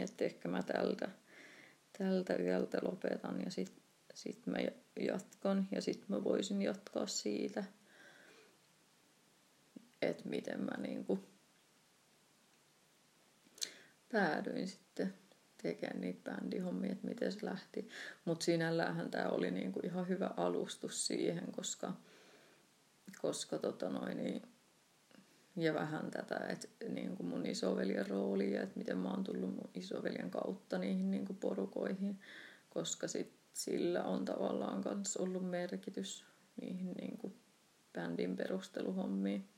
Että ehkä mä tältä, tältä yöltä lopetan ja sitten sit mä jatkan. Ja sitten mä voisin jatkaa siitä, että miten mä niinku päädyin sitten tekemään niitä bändihommia, että miten se lähti. Mutta sinällähän tämä oli niinku ihan hyvä alustus siihen, koska, koska tota noin, niin, ja vähän tätä, että niin kuin mun isoveljen rooli ja että miten mä oon tullut mun isoveljen kautta niihin niin kuin porukoihin, koska sit sillä on tavallaan myös ollut merkitys niihin niin kuin bändin perusteluhommiin.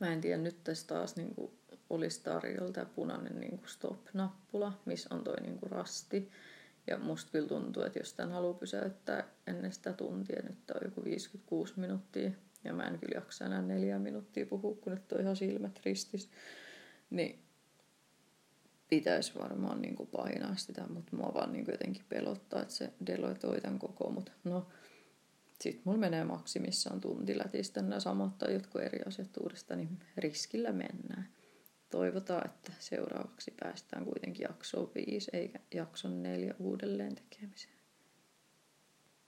Mä en tiedä, nyt tässä taas niin kuin olisi tarjolla tämä punainen niin kuin stop-nappula, missä on toi niin kuin rasti. Ja musta kyllä tuntuu, että jos tämän haluaa pysäyttää ennen sitä tuntia, nyt on joku 56 minuuttia, ja mä en kyllä jaksa enää neljä minuuttia puhua, kun nyt on ihan silmät ristis, niin pitäisi varmaan niin kuin painaa sitä, mutta mua vaan niin kuin jotenkin pelottaa, että se deloitoi tämän koko, mutta no, sitten mulla menee maksimissaan tunti lätistä nämä samat tai jotkut eri asiat uudestaan, niin riskillä mennään toivotaan, että seuraavaksi päästään kuitenkin jaksoon viisi eikä jakson neljä uudelleen tekemiseen.